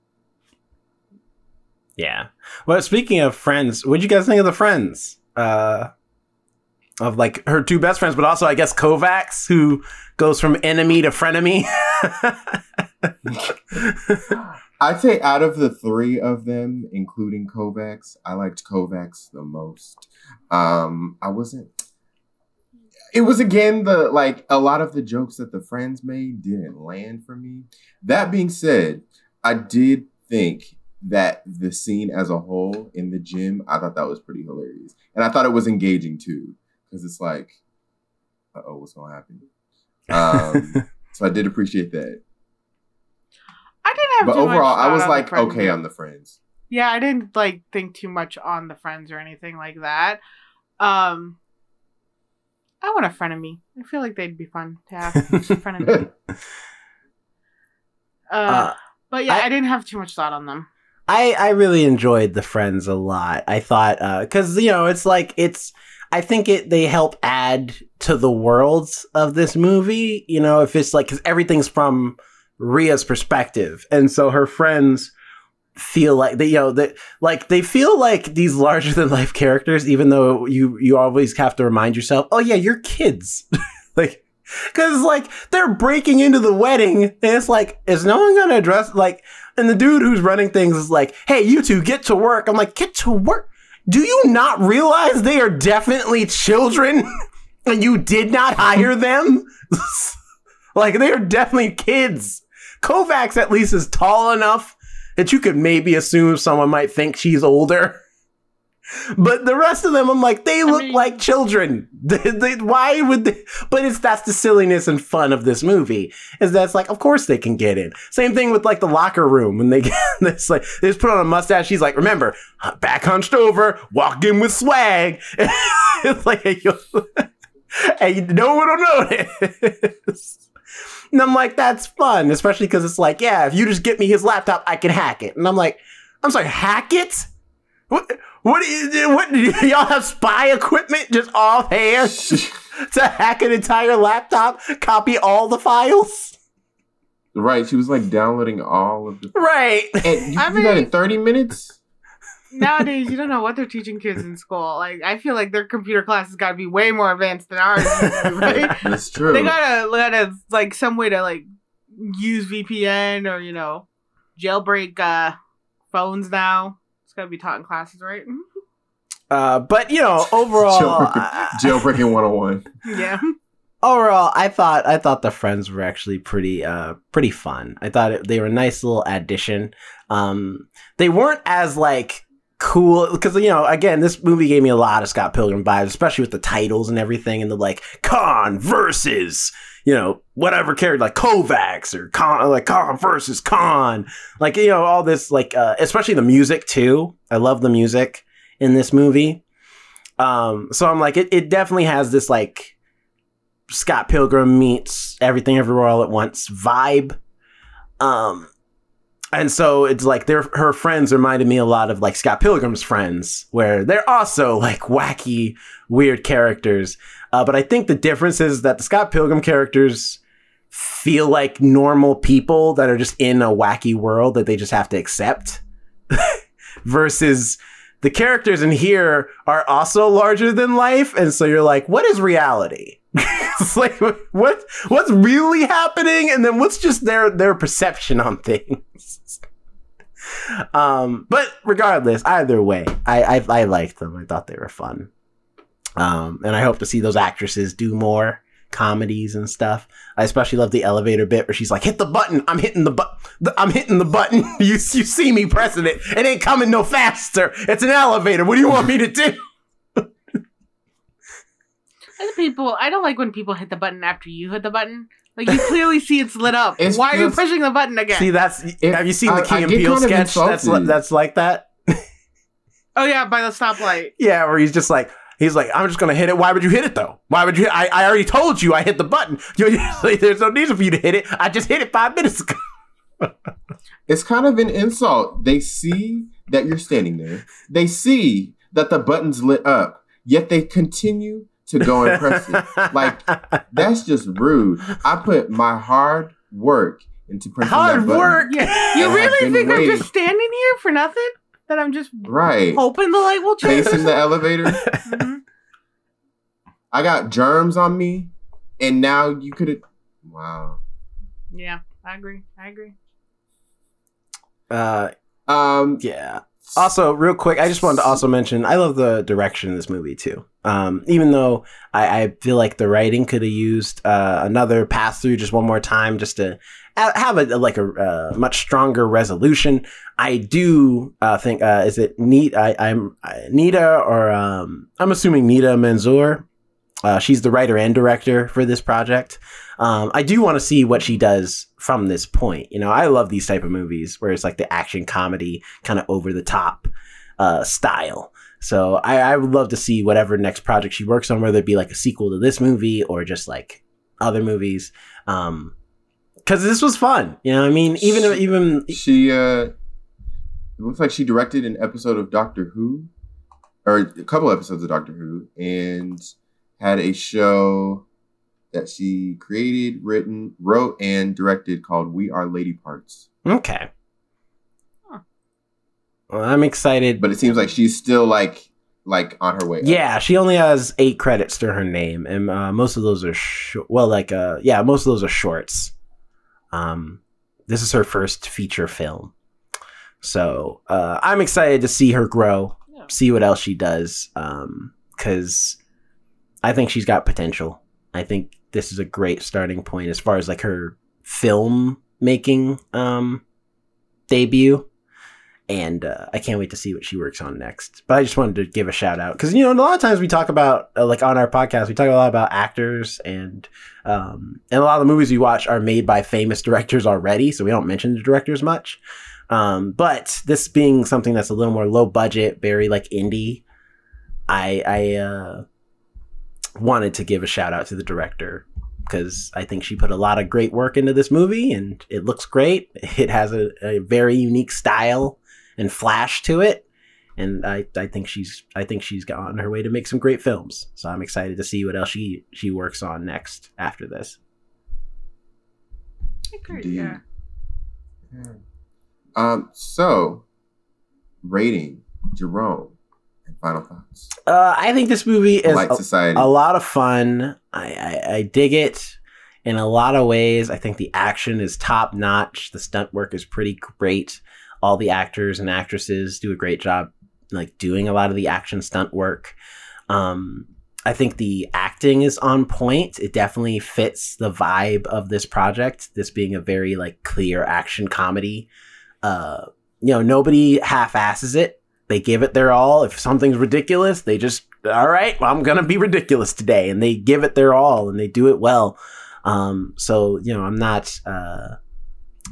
A: Yeah. Well, speaking of friends, what'd you guys think of the friends? Uh, of like her two best friends, but also I guess Kovacs, who goes from enemy to frenemy.
B: I'd say out of the three of them, including Kovacs, I liked Kovacs the most. Um, I wasn't. It was again the like a lot of the jokes that the friends made didn't land for me. That being said, I did think that the scene as a whole in the gym, I thought that was pretty hilarious, and I thought it was engaging too because it's like, uh oh, what's gonna happen? Um, so I did appreciate that.
C: I didn't have
B: But
C: too much
B: overall, I was like, okay on the friends.
C: Yeah, I didn't like think too much on the friends or anything like that. Um, I want a friend of me. I feel like they'd be fun to have a friend of me. Uh,
A: Uh,
C: but yeah,
A: I-
C: I, didn't have too much thought on them.
A: I I really enjoyed the friends a lot. I thought because you know it's like it's. I think it they help add to the worlds of this movie. You know, if it's like because everything's from Ria's perspective, and so her friends feel like they you know that like they feel like these larger than life characters even though you you always have to remind yourself oh yeah you're kids. Like because like they're breaking into the wedding and it's like is no one gonna address like and the dude who's running things is like hey you two get to work. I'm like get to work? Do you not realize they are definitely children and you did not hire them? Like they are definitely kids. Kovacs at least is tall enough that you could maybe assume someone might think she's older But the rest of them, I'm like, they look
C: mean-
A: like children. Why would they? But it's that's the silliness and fun of this movie. Is that's like, of course they can get in. Same thing with like the locker room when they get this like they just put on a mustache. She's like, remember, back hunched over, walking with swag. it's like, hey, no one will notice. And I'm like, that's fun, especially because it's like, yeah, if you just get me his laptop, I can hack it. And I'm like, I'm sorry, hack it? What? What do you What do y'all have spy equipment just offhand to hack an entire laptop, copy all the files?
B: right. She was like downloading all of the.
A: Right.
B: And you
C: I
B: do that in
C: mean-
B: 30 minutes?
C: Nowadays, you don't know what they're teaching kids in school. Like, I feel like their computer classes got to be way more advanced than ours, right?
B: That's true.
C: they gotta, gotta like some way to like use VPN or you know jailbreak uh, phones now. It's gotta be taught in classes, right?
A: Uh, but you know, overall,
B: Jailbreaking, jailbreaking 101.
C: Yeah.
A: overall, I thought I thought the friends were actually pretty uh pretty fun. I thought it, they were a nice little addition. Um, they weren't as like cool because you know again this movie gave me a lot of Scott Pilgrim vibes, especially with the titles and everything and the like Khan versus you know whatever character like Kovacs or Khan like Khan versus Khan like you know all this like uh, especially the music too. I love the music in this movie. Um, so I'm like it, it definitely has this like Scott Pilgrim meets Everything Everywhere All at Once vibe. Um, and so it's like their her friends reminded me a lot of like Scott Pilgrim's friends, where they're also like wacky, weird characters. Uh, but I think the difference is that the Scott Pilgrim characters feel like normal people that are just in a wacky world that they just have to accept, versus the characters in here are also larger than life, and so you're like, what is reality? it's like what what's really happening, and then what's just their their perception on things. um, but regardless, either way, I, I I liked them. I thought they were fun. Um, and I hope to see those actresses do more comedies and stuff. I especially love the elevator bit where she's like, "Hit the button! I'm hitting the button! I'm hitting the button! You you see me pressing it? It ain't coming no faster! It's an elevator! What do you want me to do?"
C: Other people, I don't like when people hit the button after you hit the button. Like you clearly see it's lit up.
B: It's
C: Why are you pushing the button again?
A: See, that's
B: If-
A: have you seen
B: I-
A: the Key
B: I
A: and
B: get
A: Peele sketch? That's li- that's like that.
C: oh yeah, by the stoplight.
A: Yeah, where he's just like he's like, I'm just gonna hit it. Why would you hit it though? Why would you? I, I already told you I hit the button. You, like, there's no need for you to hit it. I just hit it five minutes ago.
B: It's kind of an insult. They see that you're standing there. They see that the button's lit up, yet they continue to go and press it. Like that's just rude. I put my hard work into pressing
A: hard
B: that button.
A: work.
C: Yeah. You really
B: been
C: think I'm just standing here for nothing? That I'm just
B: Right.
C: hoping the light will change?
B: Facing the elevator.
C: Mhm.
B: I got germs on me, and now you could have. Wow.
C: Yeah, I agree. I agree.
A: Uh,
B: Um.
A: yeah. Also, real quick, I just wanted to also mention I love the direction in this movie too. Um, even though I, I feel like the writing could have used uh, another pass through just one more time, just to have a like a uh, much stronger resolution. I do uh, think uh, is it neat? I, I'm uh, Nita or um, I'm assuming Nida Manzoor. She's the writer and director for this project. Um, I do want to see what she does from this point. You know, I love these type of movies where it's like the action comedy, kind of over the top uh, style. So I, I would love to see whatever next project she works on, whether it be like a sequel to this movie or just like other movies. Um, because this was fun. You know, what I mean, even even
B: She uh it looks like she directed an episode of Doctor Who or a couple episodes of Doctor Who and had a show that she created, written, wrote and directed called We Are Lady Parts.
A: okay. Well, I'm excited.
B: But it seems like she's still like like on her way. up.
A: Yeah, she only has eight credits to her name, and uh, most of those are short. Well, like, uh, yeah, most of those are shorts. Um, this is her first feature film, so uh, I'm excited to see her grow,
C: Yeah.
A: see what else she does, because I think she's got potential. I think this is a great starting point as far as like her film making um, debut. and uh, I can't wait to see what she works on next. But I just wanted to give a shout out because you know a lot of times we talk about uh, like on our podcast we talk a lot about actors and um, and a lot of the movies we watch are made by famous directors already, so we don't mention the directors much. Um, but this being something that's a little more low budget, very like indie, I I uh, wanted to give a shout out to the director because I think she put a lot of great work into this movie and it looks great. It has a, a very unique style and flash to it. And I, I think she's I think she's on her way to make some great films. So I'm excited to see what else she she works on next after this.
B: Indeed.
C: Yeah.
B: Um, so rating, Jerome, and final thoughts.
A: Uh, I think this movie is a, a lot of fun. I, I, I dig it in a lot of ways. I think the action is top notch. The stunt work is pretty great. All the actors and actresses do a great job, like doing a lot of the action stunt work. Um, I think the acting is on point. It definitely fits the vibe of this project. This being a very like clear action comedy. Uh, you know, nobody half-asses it. They give it their all. If something's ridiculous, they just all right. Well, I'm gonna be ridiculous today, and they give it their all, and they do it well. Um, so you know, I'm not uh,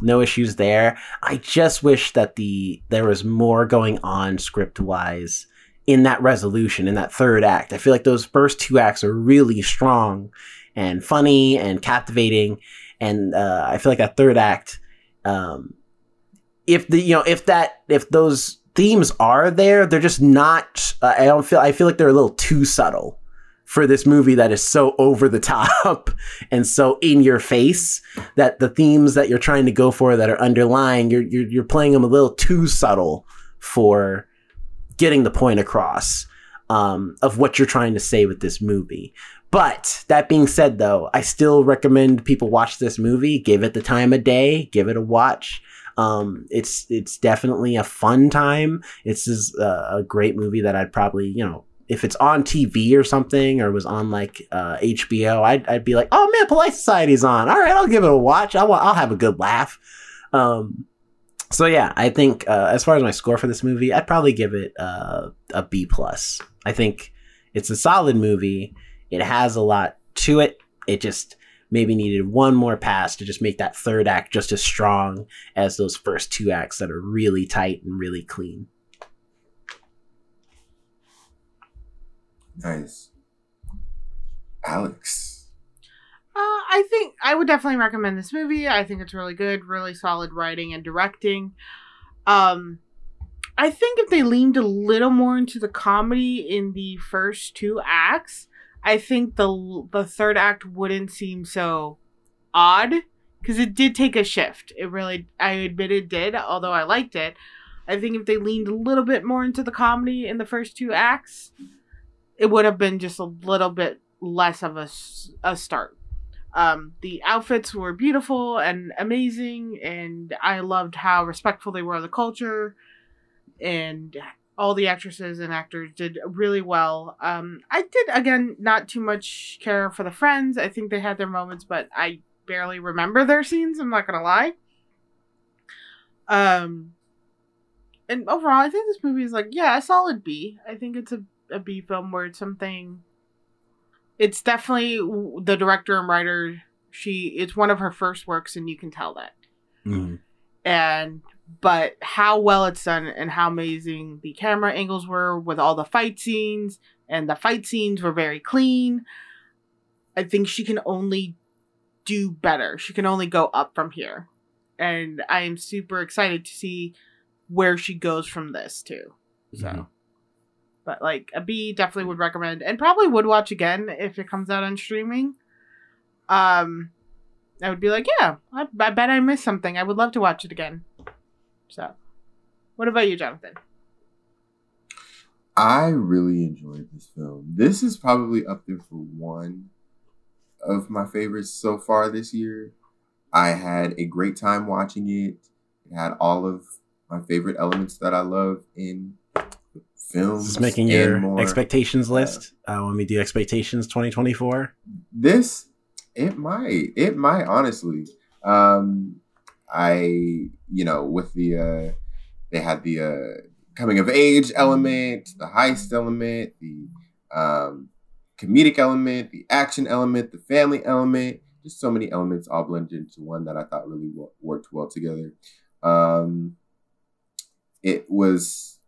A: no issues there. I just wish that the there was more going on script wise in that resolution in that third act. I feel like those first two acts are really strong and funny and captivating, and uh, I feel like that third act, um, if the you know if that if those themes are there, they're just not. Uh, I don't feel. I feel like they're a little too subtle for this movie that is so over the top and so in your face that the themes that you're trying to go for that are underlying, you're you're, you're playing them a little too subtle for getting the point across um, of what you're trying to say with this movie. But that being said, though, I still recommend people watch this movie. Give it the time of day. Give it a watch. Um, it's it's definitely a fun time. It's a, a great movie that I'd probably you know if it's on TV or something or was on like uh, HBO, I'd I'd be like, oh man, Polite Society's on. All right, I'll give it a watch. I'll I'll have a good laugh. Um, so yeah, I think uh, as far as my score for this movie, I'd probably give it uh, a B plus. I think it's a solid movie. It has a lot to it. It just maybe needed one more pass to just make that third act just as strong as those first two acts that are really tight and really clean.
B: Nice. Alex.
C: Uh, I think I would definitely recommend this movie. I think it's really good, really solid writing and directing. Um, I think if they leaned a little more into the comedy in the first two acts, I think the the third act wouldn't seem so odd because it did take a shift. It really, I admit it did, although I liked it. I think if they leaned a little bit more into the comedy in the first two acts, it would have been just a little bit less of a, a start. Um, the outfits were beautiful and amazing, and I loved how respectful they were of the culture, and all the actresses and actors did really well. Um, I did again not too much care for the friends. I think they had their moments, but I barely remember their scenes. I'm not gonna lie. Um, and overall, I think this movie is like yeah, a solid B. I think it's a a B film where it's something. It's definitely the director and writer. She it's one of her first works, and you can tell that.
A: Mhm.
C: And but how well it's done and how amazing the camera angles were with all the fight scenes, and the fight scenes were very clean. I think she can only do better. She can only go up from here, and I am super excited to see where she goes from this too. So
A: Mhm.
C: but like a B definitely would recommend and probably would watch again if it comes out on streaming. Um I would be like, yeah, I, I bet I missed something. I would love to watch it again. So, what about you, Jonathan?
B: I really enjoyed this film. This is probably up there for one of my favorites so far this year. I had a great time watching it. It had all of my favorite elements that I love in films.
A: This is making your
B: more.
A: expectations list. Uh, when we do expectations 2024.
B: this it might it might honestly um i you know with the uh they had the uh, coming of age element, the heist element, the um, comedic element, the action element, the family element. Just so many elements all blended into one that I thought really wo- worked well together. Um, it was,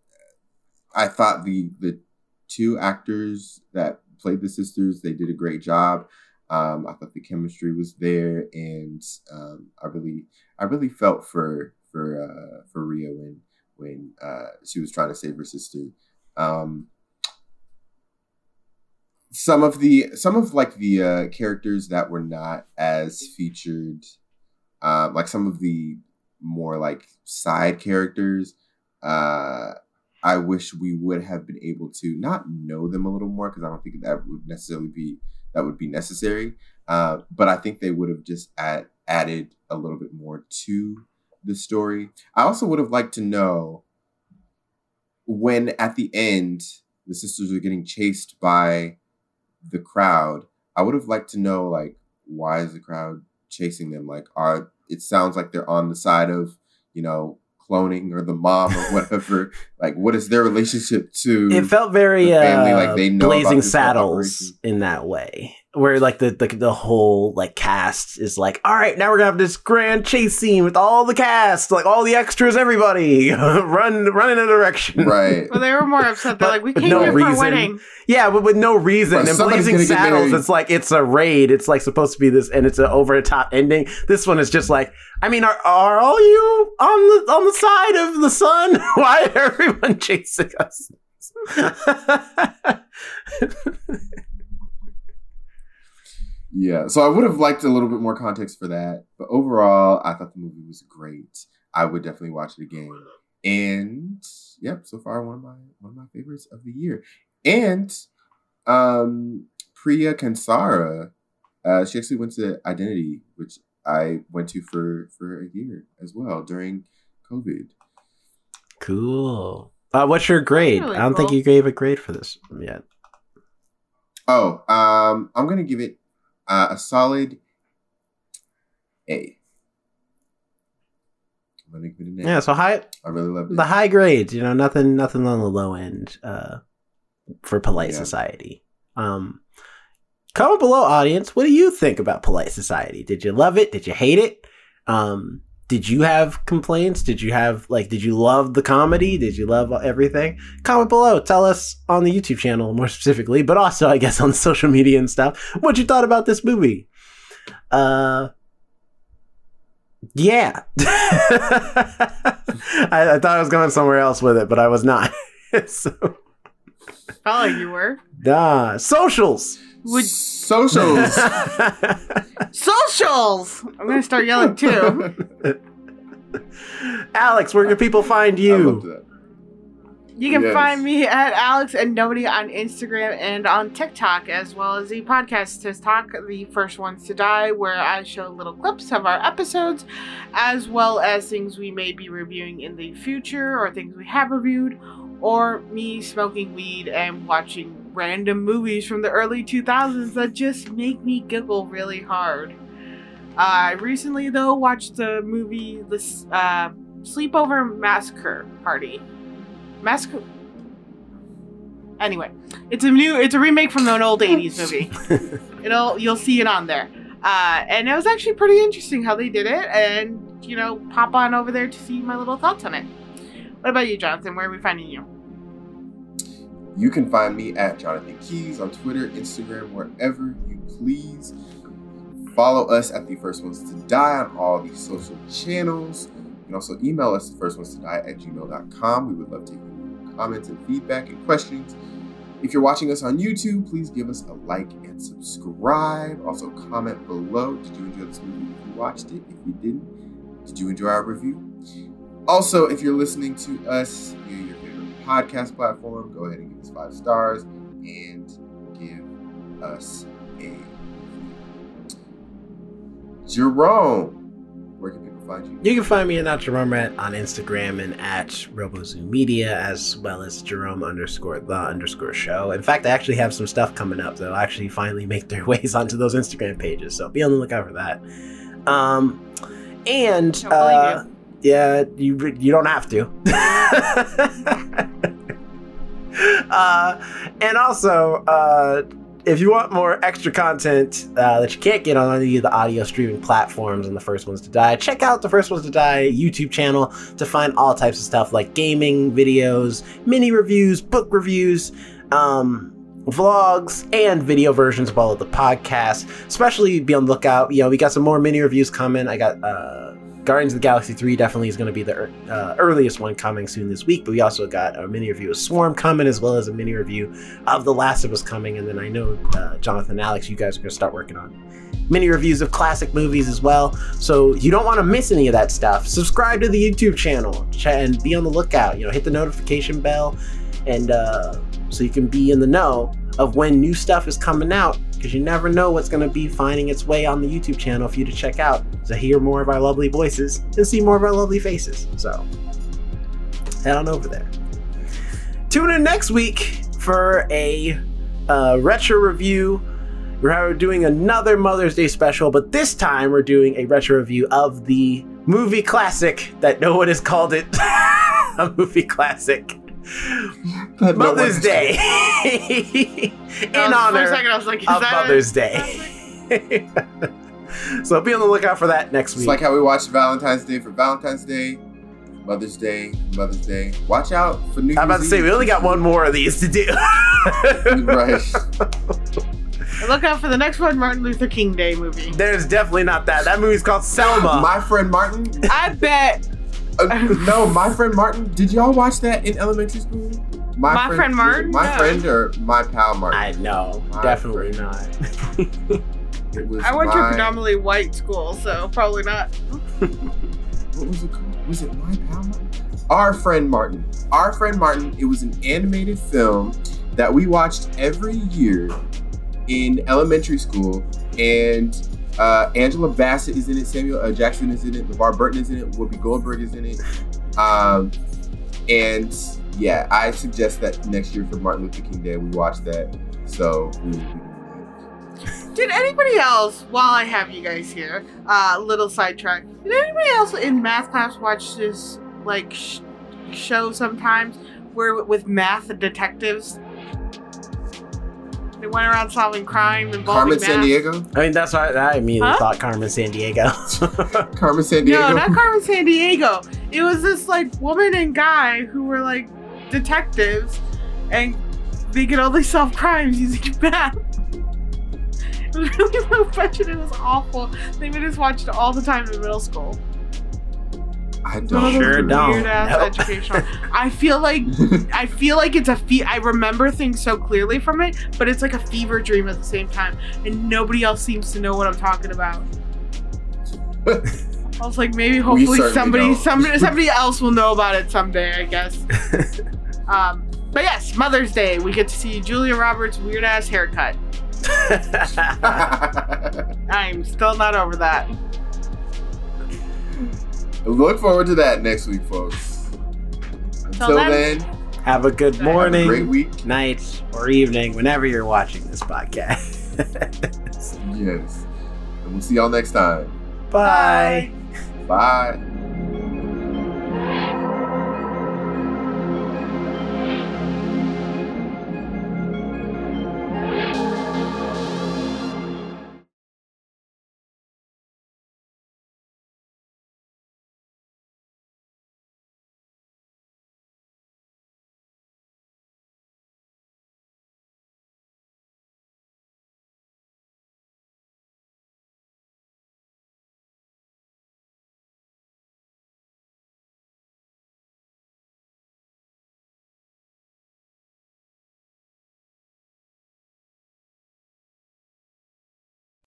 B: I thought the the two actors that played the sisters they did a great job. Um, I thought the chemistry was there, and um, I really, I really felt for for uh, for Ria when when uh, she was trying to save her sister. Um, some of the some of like the uh, characters that were not as featured, um, like some of the more like side characters. Uh, I wish we would have been able to not know them a little more because I don't think that would necessarily be that would be necessary. Uh, but I think they would have just add, added a little bit more to the story. I also would have liked to know when at the end the sisters are getting chased by the crowd. I would have liked to know like why is the crowd chasing them? Like are it sounds like they're on the side of you know cloning or the mom or whatever. like what is their relationship to?
A: It felt very
B: family,
A: uh,
B: like, they know
A: Blazing Saddles in that way, where like the, the the whole like cast is like, all right, now we're gonna have this grand chase scene with all the cast, like all the extras, everybody run run in a direction.
B: right.
C: Well, they were more upset. They're like, we came
A: no
C: here for a wedding.
A: Yeah, but with no reason.
B: Right,
A: and Blazing Saddles, it's like it's a raid. It's like supposed to be this, and it's an over the top ending. This one is just like, I mean, are are all you on the on the side of the sun? Why is everyone chasing us?
B: Yeah, so I would have liked a little bit more context for that, but overall, I thought the movie was great. I would definitely watch it again. And yep, so far one of my one of my favorites of the year. And um Priya Kansara, uh, she actually went to Identity, which I went to for for a year as well during COVID.
A: cool. Uh, what's your grade?
C: really
A: I don't think you gave a grade for this yet.
B: Oh, um, I'm gonna give it uh, a solid A. I'm gonna give it an A.
A: Yeah, so high
B: I really loved it.
A: the high grades. You know, nothing nothing on the low end uh, for polite
B: Yeah.
A: society. Um, comment below, audience. What do you think about polite society? Did you love it? Did you hate it? Um, did you have complaints? Did you have like? Did you love the comedy? Did you love everything? Comment below. Tell us on the YouTube channel more specifically, but also I guess on social media and stuff what you thought about this movie. Uh, yeah. I, I thought I was going somewhere else with it, but I was not. so,
C: like you were.
A: nah. Socials.
C: Would
B: Socials.
C: socials? I'm gonna start yelling too.
A: Alex, where can people find you?
C: You can
B: Yes.
C: find me at Alex and Nobody on Instagram and on TikTok, as well as the podcast TikTok, the first ones to die, where I show little clips of our episodes, as well as things we may be reviewing in the future or things we have reviewed, or me smoking weed and watching random movies from the early 2000s that just make me giggle really hard. Uh, I recently, though, watched the movie The uh, Sleepover Massacre Party. Massacre. Anyway, it's a new, it's a remake from an old '80s movie. It'll, you'll see it on there. Uh, and it was actually pretty interesting how they did it, and you know, pop on over there to see my little thoughts on it. What about you, Jonathan? Where are we finding you?
B: You can find me at Jonathan Keys on Twitter, Instagram, wherever you please. Follow us at the First Ones to Die on all these social channels. You can also email us the first ones to die at gmail.com. We would love to hear your comments and feedback and questions. If you're watching us on YouTube, please give us a like and subscribe. Also, comment below. Did you enjoy this movie if you watched it? If you didn't, did you enjoy our review? Also, if you're listening to us favorite podcast platform, go ahead and give us five stars and give us a review. Jerome, where can people find you?
A: You can find me at not Jerome Rat on Instagram and at RoboZoo Media, as well as Jerome underscore the underscore show. In fact, I actually have some stuff coming up that'll actually finally make their ways onto those Instagram pages, so be on the lookout for that. Um, and
C: Don't
A: uh, yeah, you you don't have to. uh, and also, uh, if you want more extra content uh, that you can't get on any of the audio streaming platforms and the First Ones to Die, check out the First Ones to Die YouTube channel to find all types of stuff like gaming videos, mini reviews, book reviews. Um, vlogs and video versions of all of the podcasts. Especially be on the lookout. You know, we got some more mini reviews coming. I got uh, Guardians of the Galaxy 3 definitely is going to be the uh, earliest one coming soon this week, but we also got a mini review of Swarm coming as well as a mini review of The Last of Us coming. And then I know, uh, Jonathan Alex, you guys are going to start working on mini reviews of classic movies as well. So you don't want to miss any of that stuff. Subscribe to the YouTube channel and be on the lookout. You know, hit the notification bell and uh, so you can be in the know of when new stuff is coming out because you never know what's going to be finding its way on the YouTube channel for you to check out to hear more of our lovely voices and see more of our lovely faces. So head on over there. Tune in next week for a uh, retro review. We're doing another Mother's Day special, but this time we're doing a retro review of the movie classic that no one has called it a movie classic.
B: But
A: Mother's Day in
C: I was-
A: honor
C: second, I was like, is
A: of
C: that
A: Mother's Day. so be on the lookout for that next week.
B: It's like how we watched Valentine's Day for Valentine's Day, Mother's Day, Mother's Day. Watch out for New
A: I'm about to say we only got one more of these to do.
B: right.
C: Look out for the next one, Martin Luther King Day movie.
A: There's definitely not that. That movie's called Selma.
B: My friend Martin.
C: I bet
B: Uh, no, my friend Martin. Did y'all watch that in elementary school?
C: My Friend Martin?
B: My
C: No.
B: friend or my pal Martin?
A: I know,
B: My
A: definitely
B: friend.
A: not.
B: It was
C: I went to a predominantly white school, so probably not.
B: What was it called? Was it my pal Martin? Our friend Martin. Our friend Martin. It was an animated film that we watched every year in elementary school, and uh, Angela Bassett is in it. Samuel L. Jackson is in it. LeVar Burton is in it. Whoopi Goldberg is in it. Um, and yeah, I suggest that next year for Martin Luther King Day we watch that. So
C: Did anybody else, while I have you guys here, uh, little sidetrack, did anybody else in math class watch this, like, sh- show sometimes where with math detectives? They went around solving crime
B: that.
C: involving
B: Carmen. San Diego.
A: I mean, that's why I immediately
C: Huh?
A: thought Carmen Sandiego.
B: Carmen Sandiego.
C: No, not Carmen Sandiego. It was this like woman and guy who were like detectives, and they could only solve crimes using math. It was really low budget. It was awful. They made us watch it all the time in middle school.
B: I
C: It's one of
B: don't.
A: Sure don't.
C: weird ass
A: Nope.
C: educational. I feel like I feel like it's a fe- I remember things so clearly from it, but it's like a fever dream at the same time, and nobody else seems to know what I'm talking about. I was like, maybe hopefully somebody, somebody, somebody else will know about it someday. I guess. um, but yes, Mother's Day, we get to see Julia Roberts' weird ass haircut. I'm still not over that.
B: Look forward to that next week, folks. Until
C: then-
B: then,
A: Have a good
B: have a
A: morning,
B: great week.
A: night, or evening, whenever you're watching this podcast.
B: Yes. And we'll see y'all next time.
A: Bye.
B: Bye.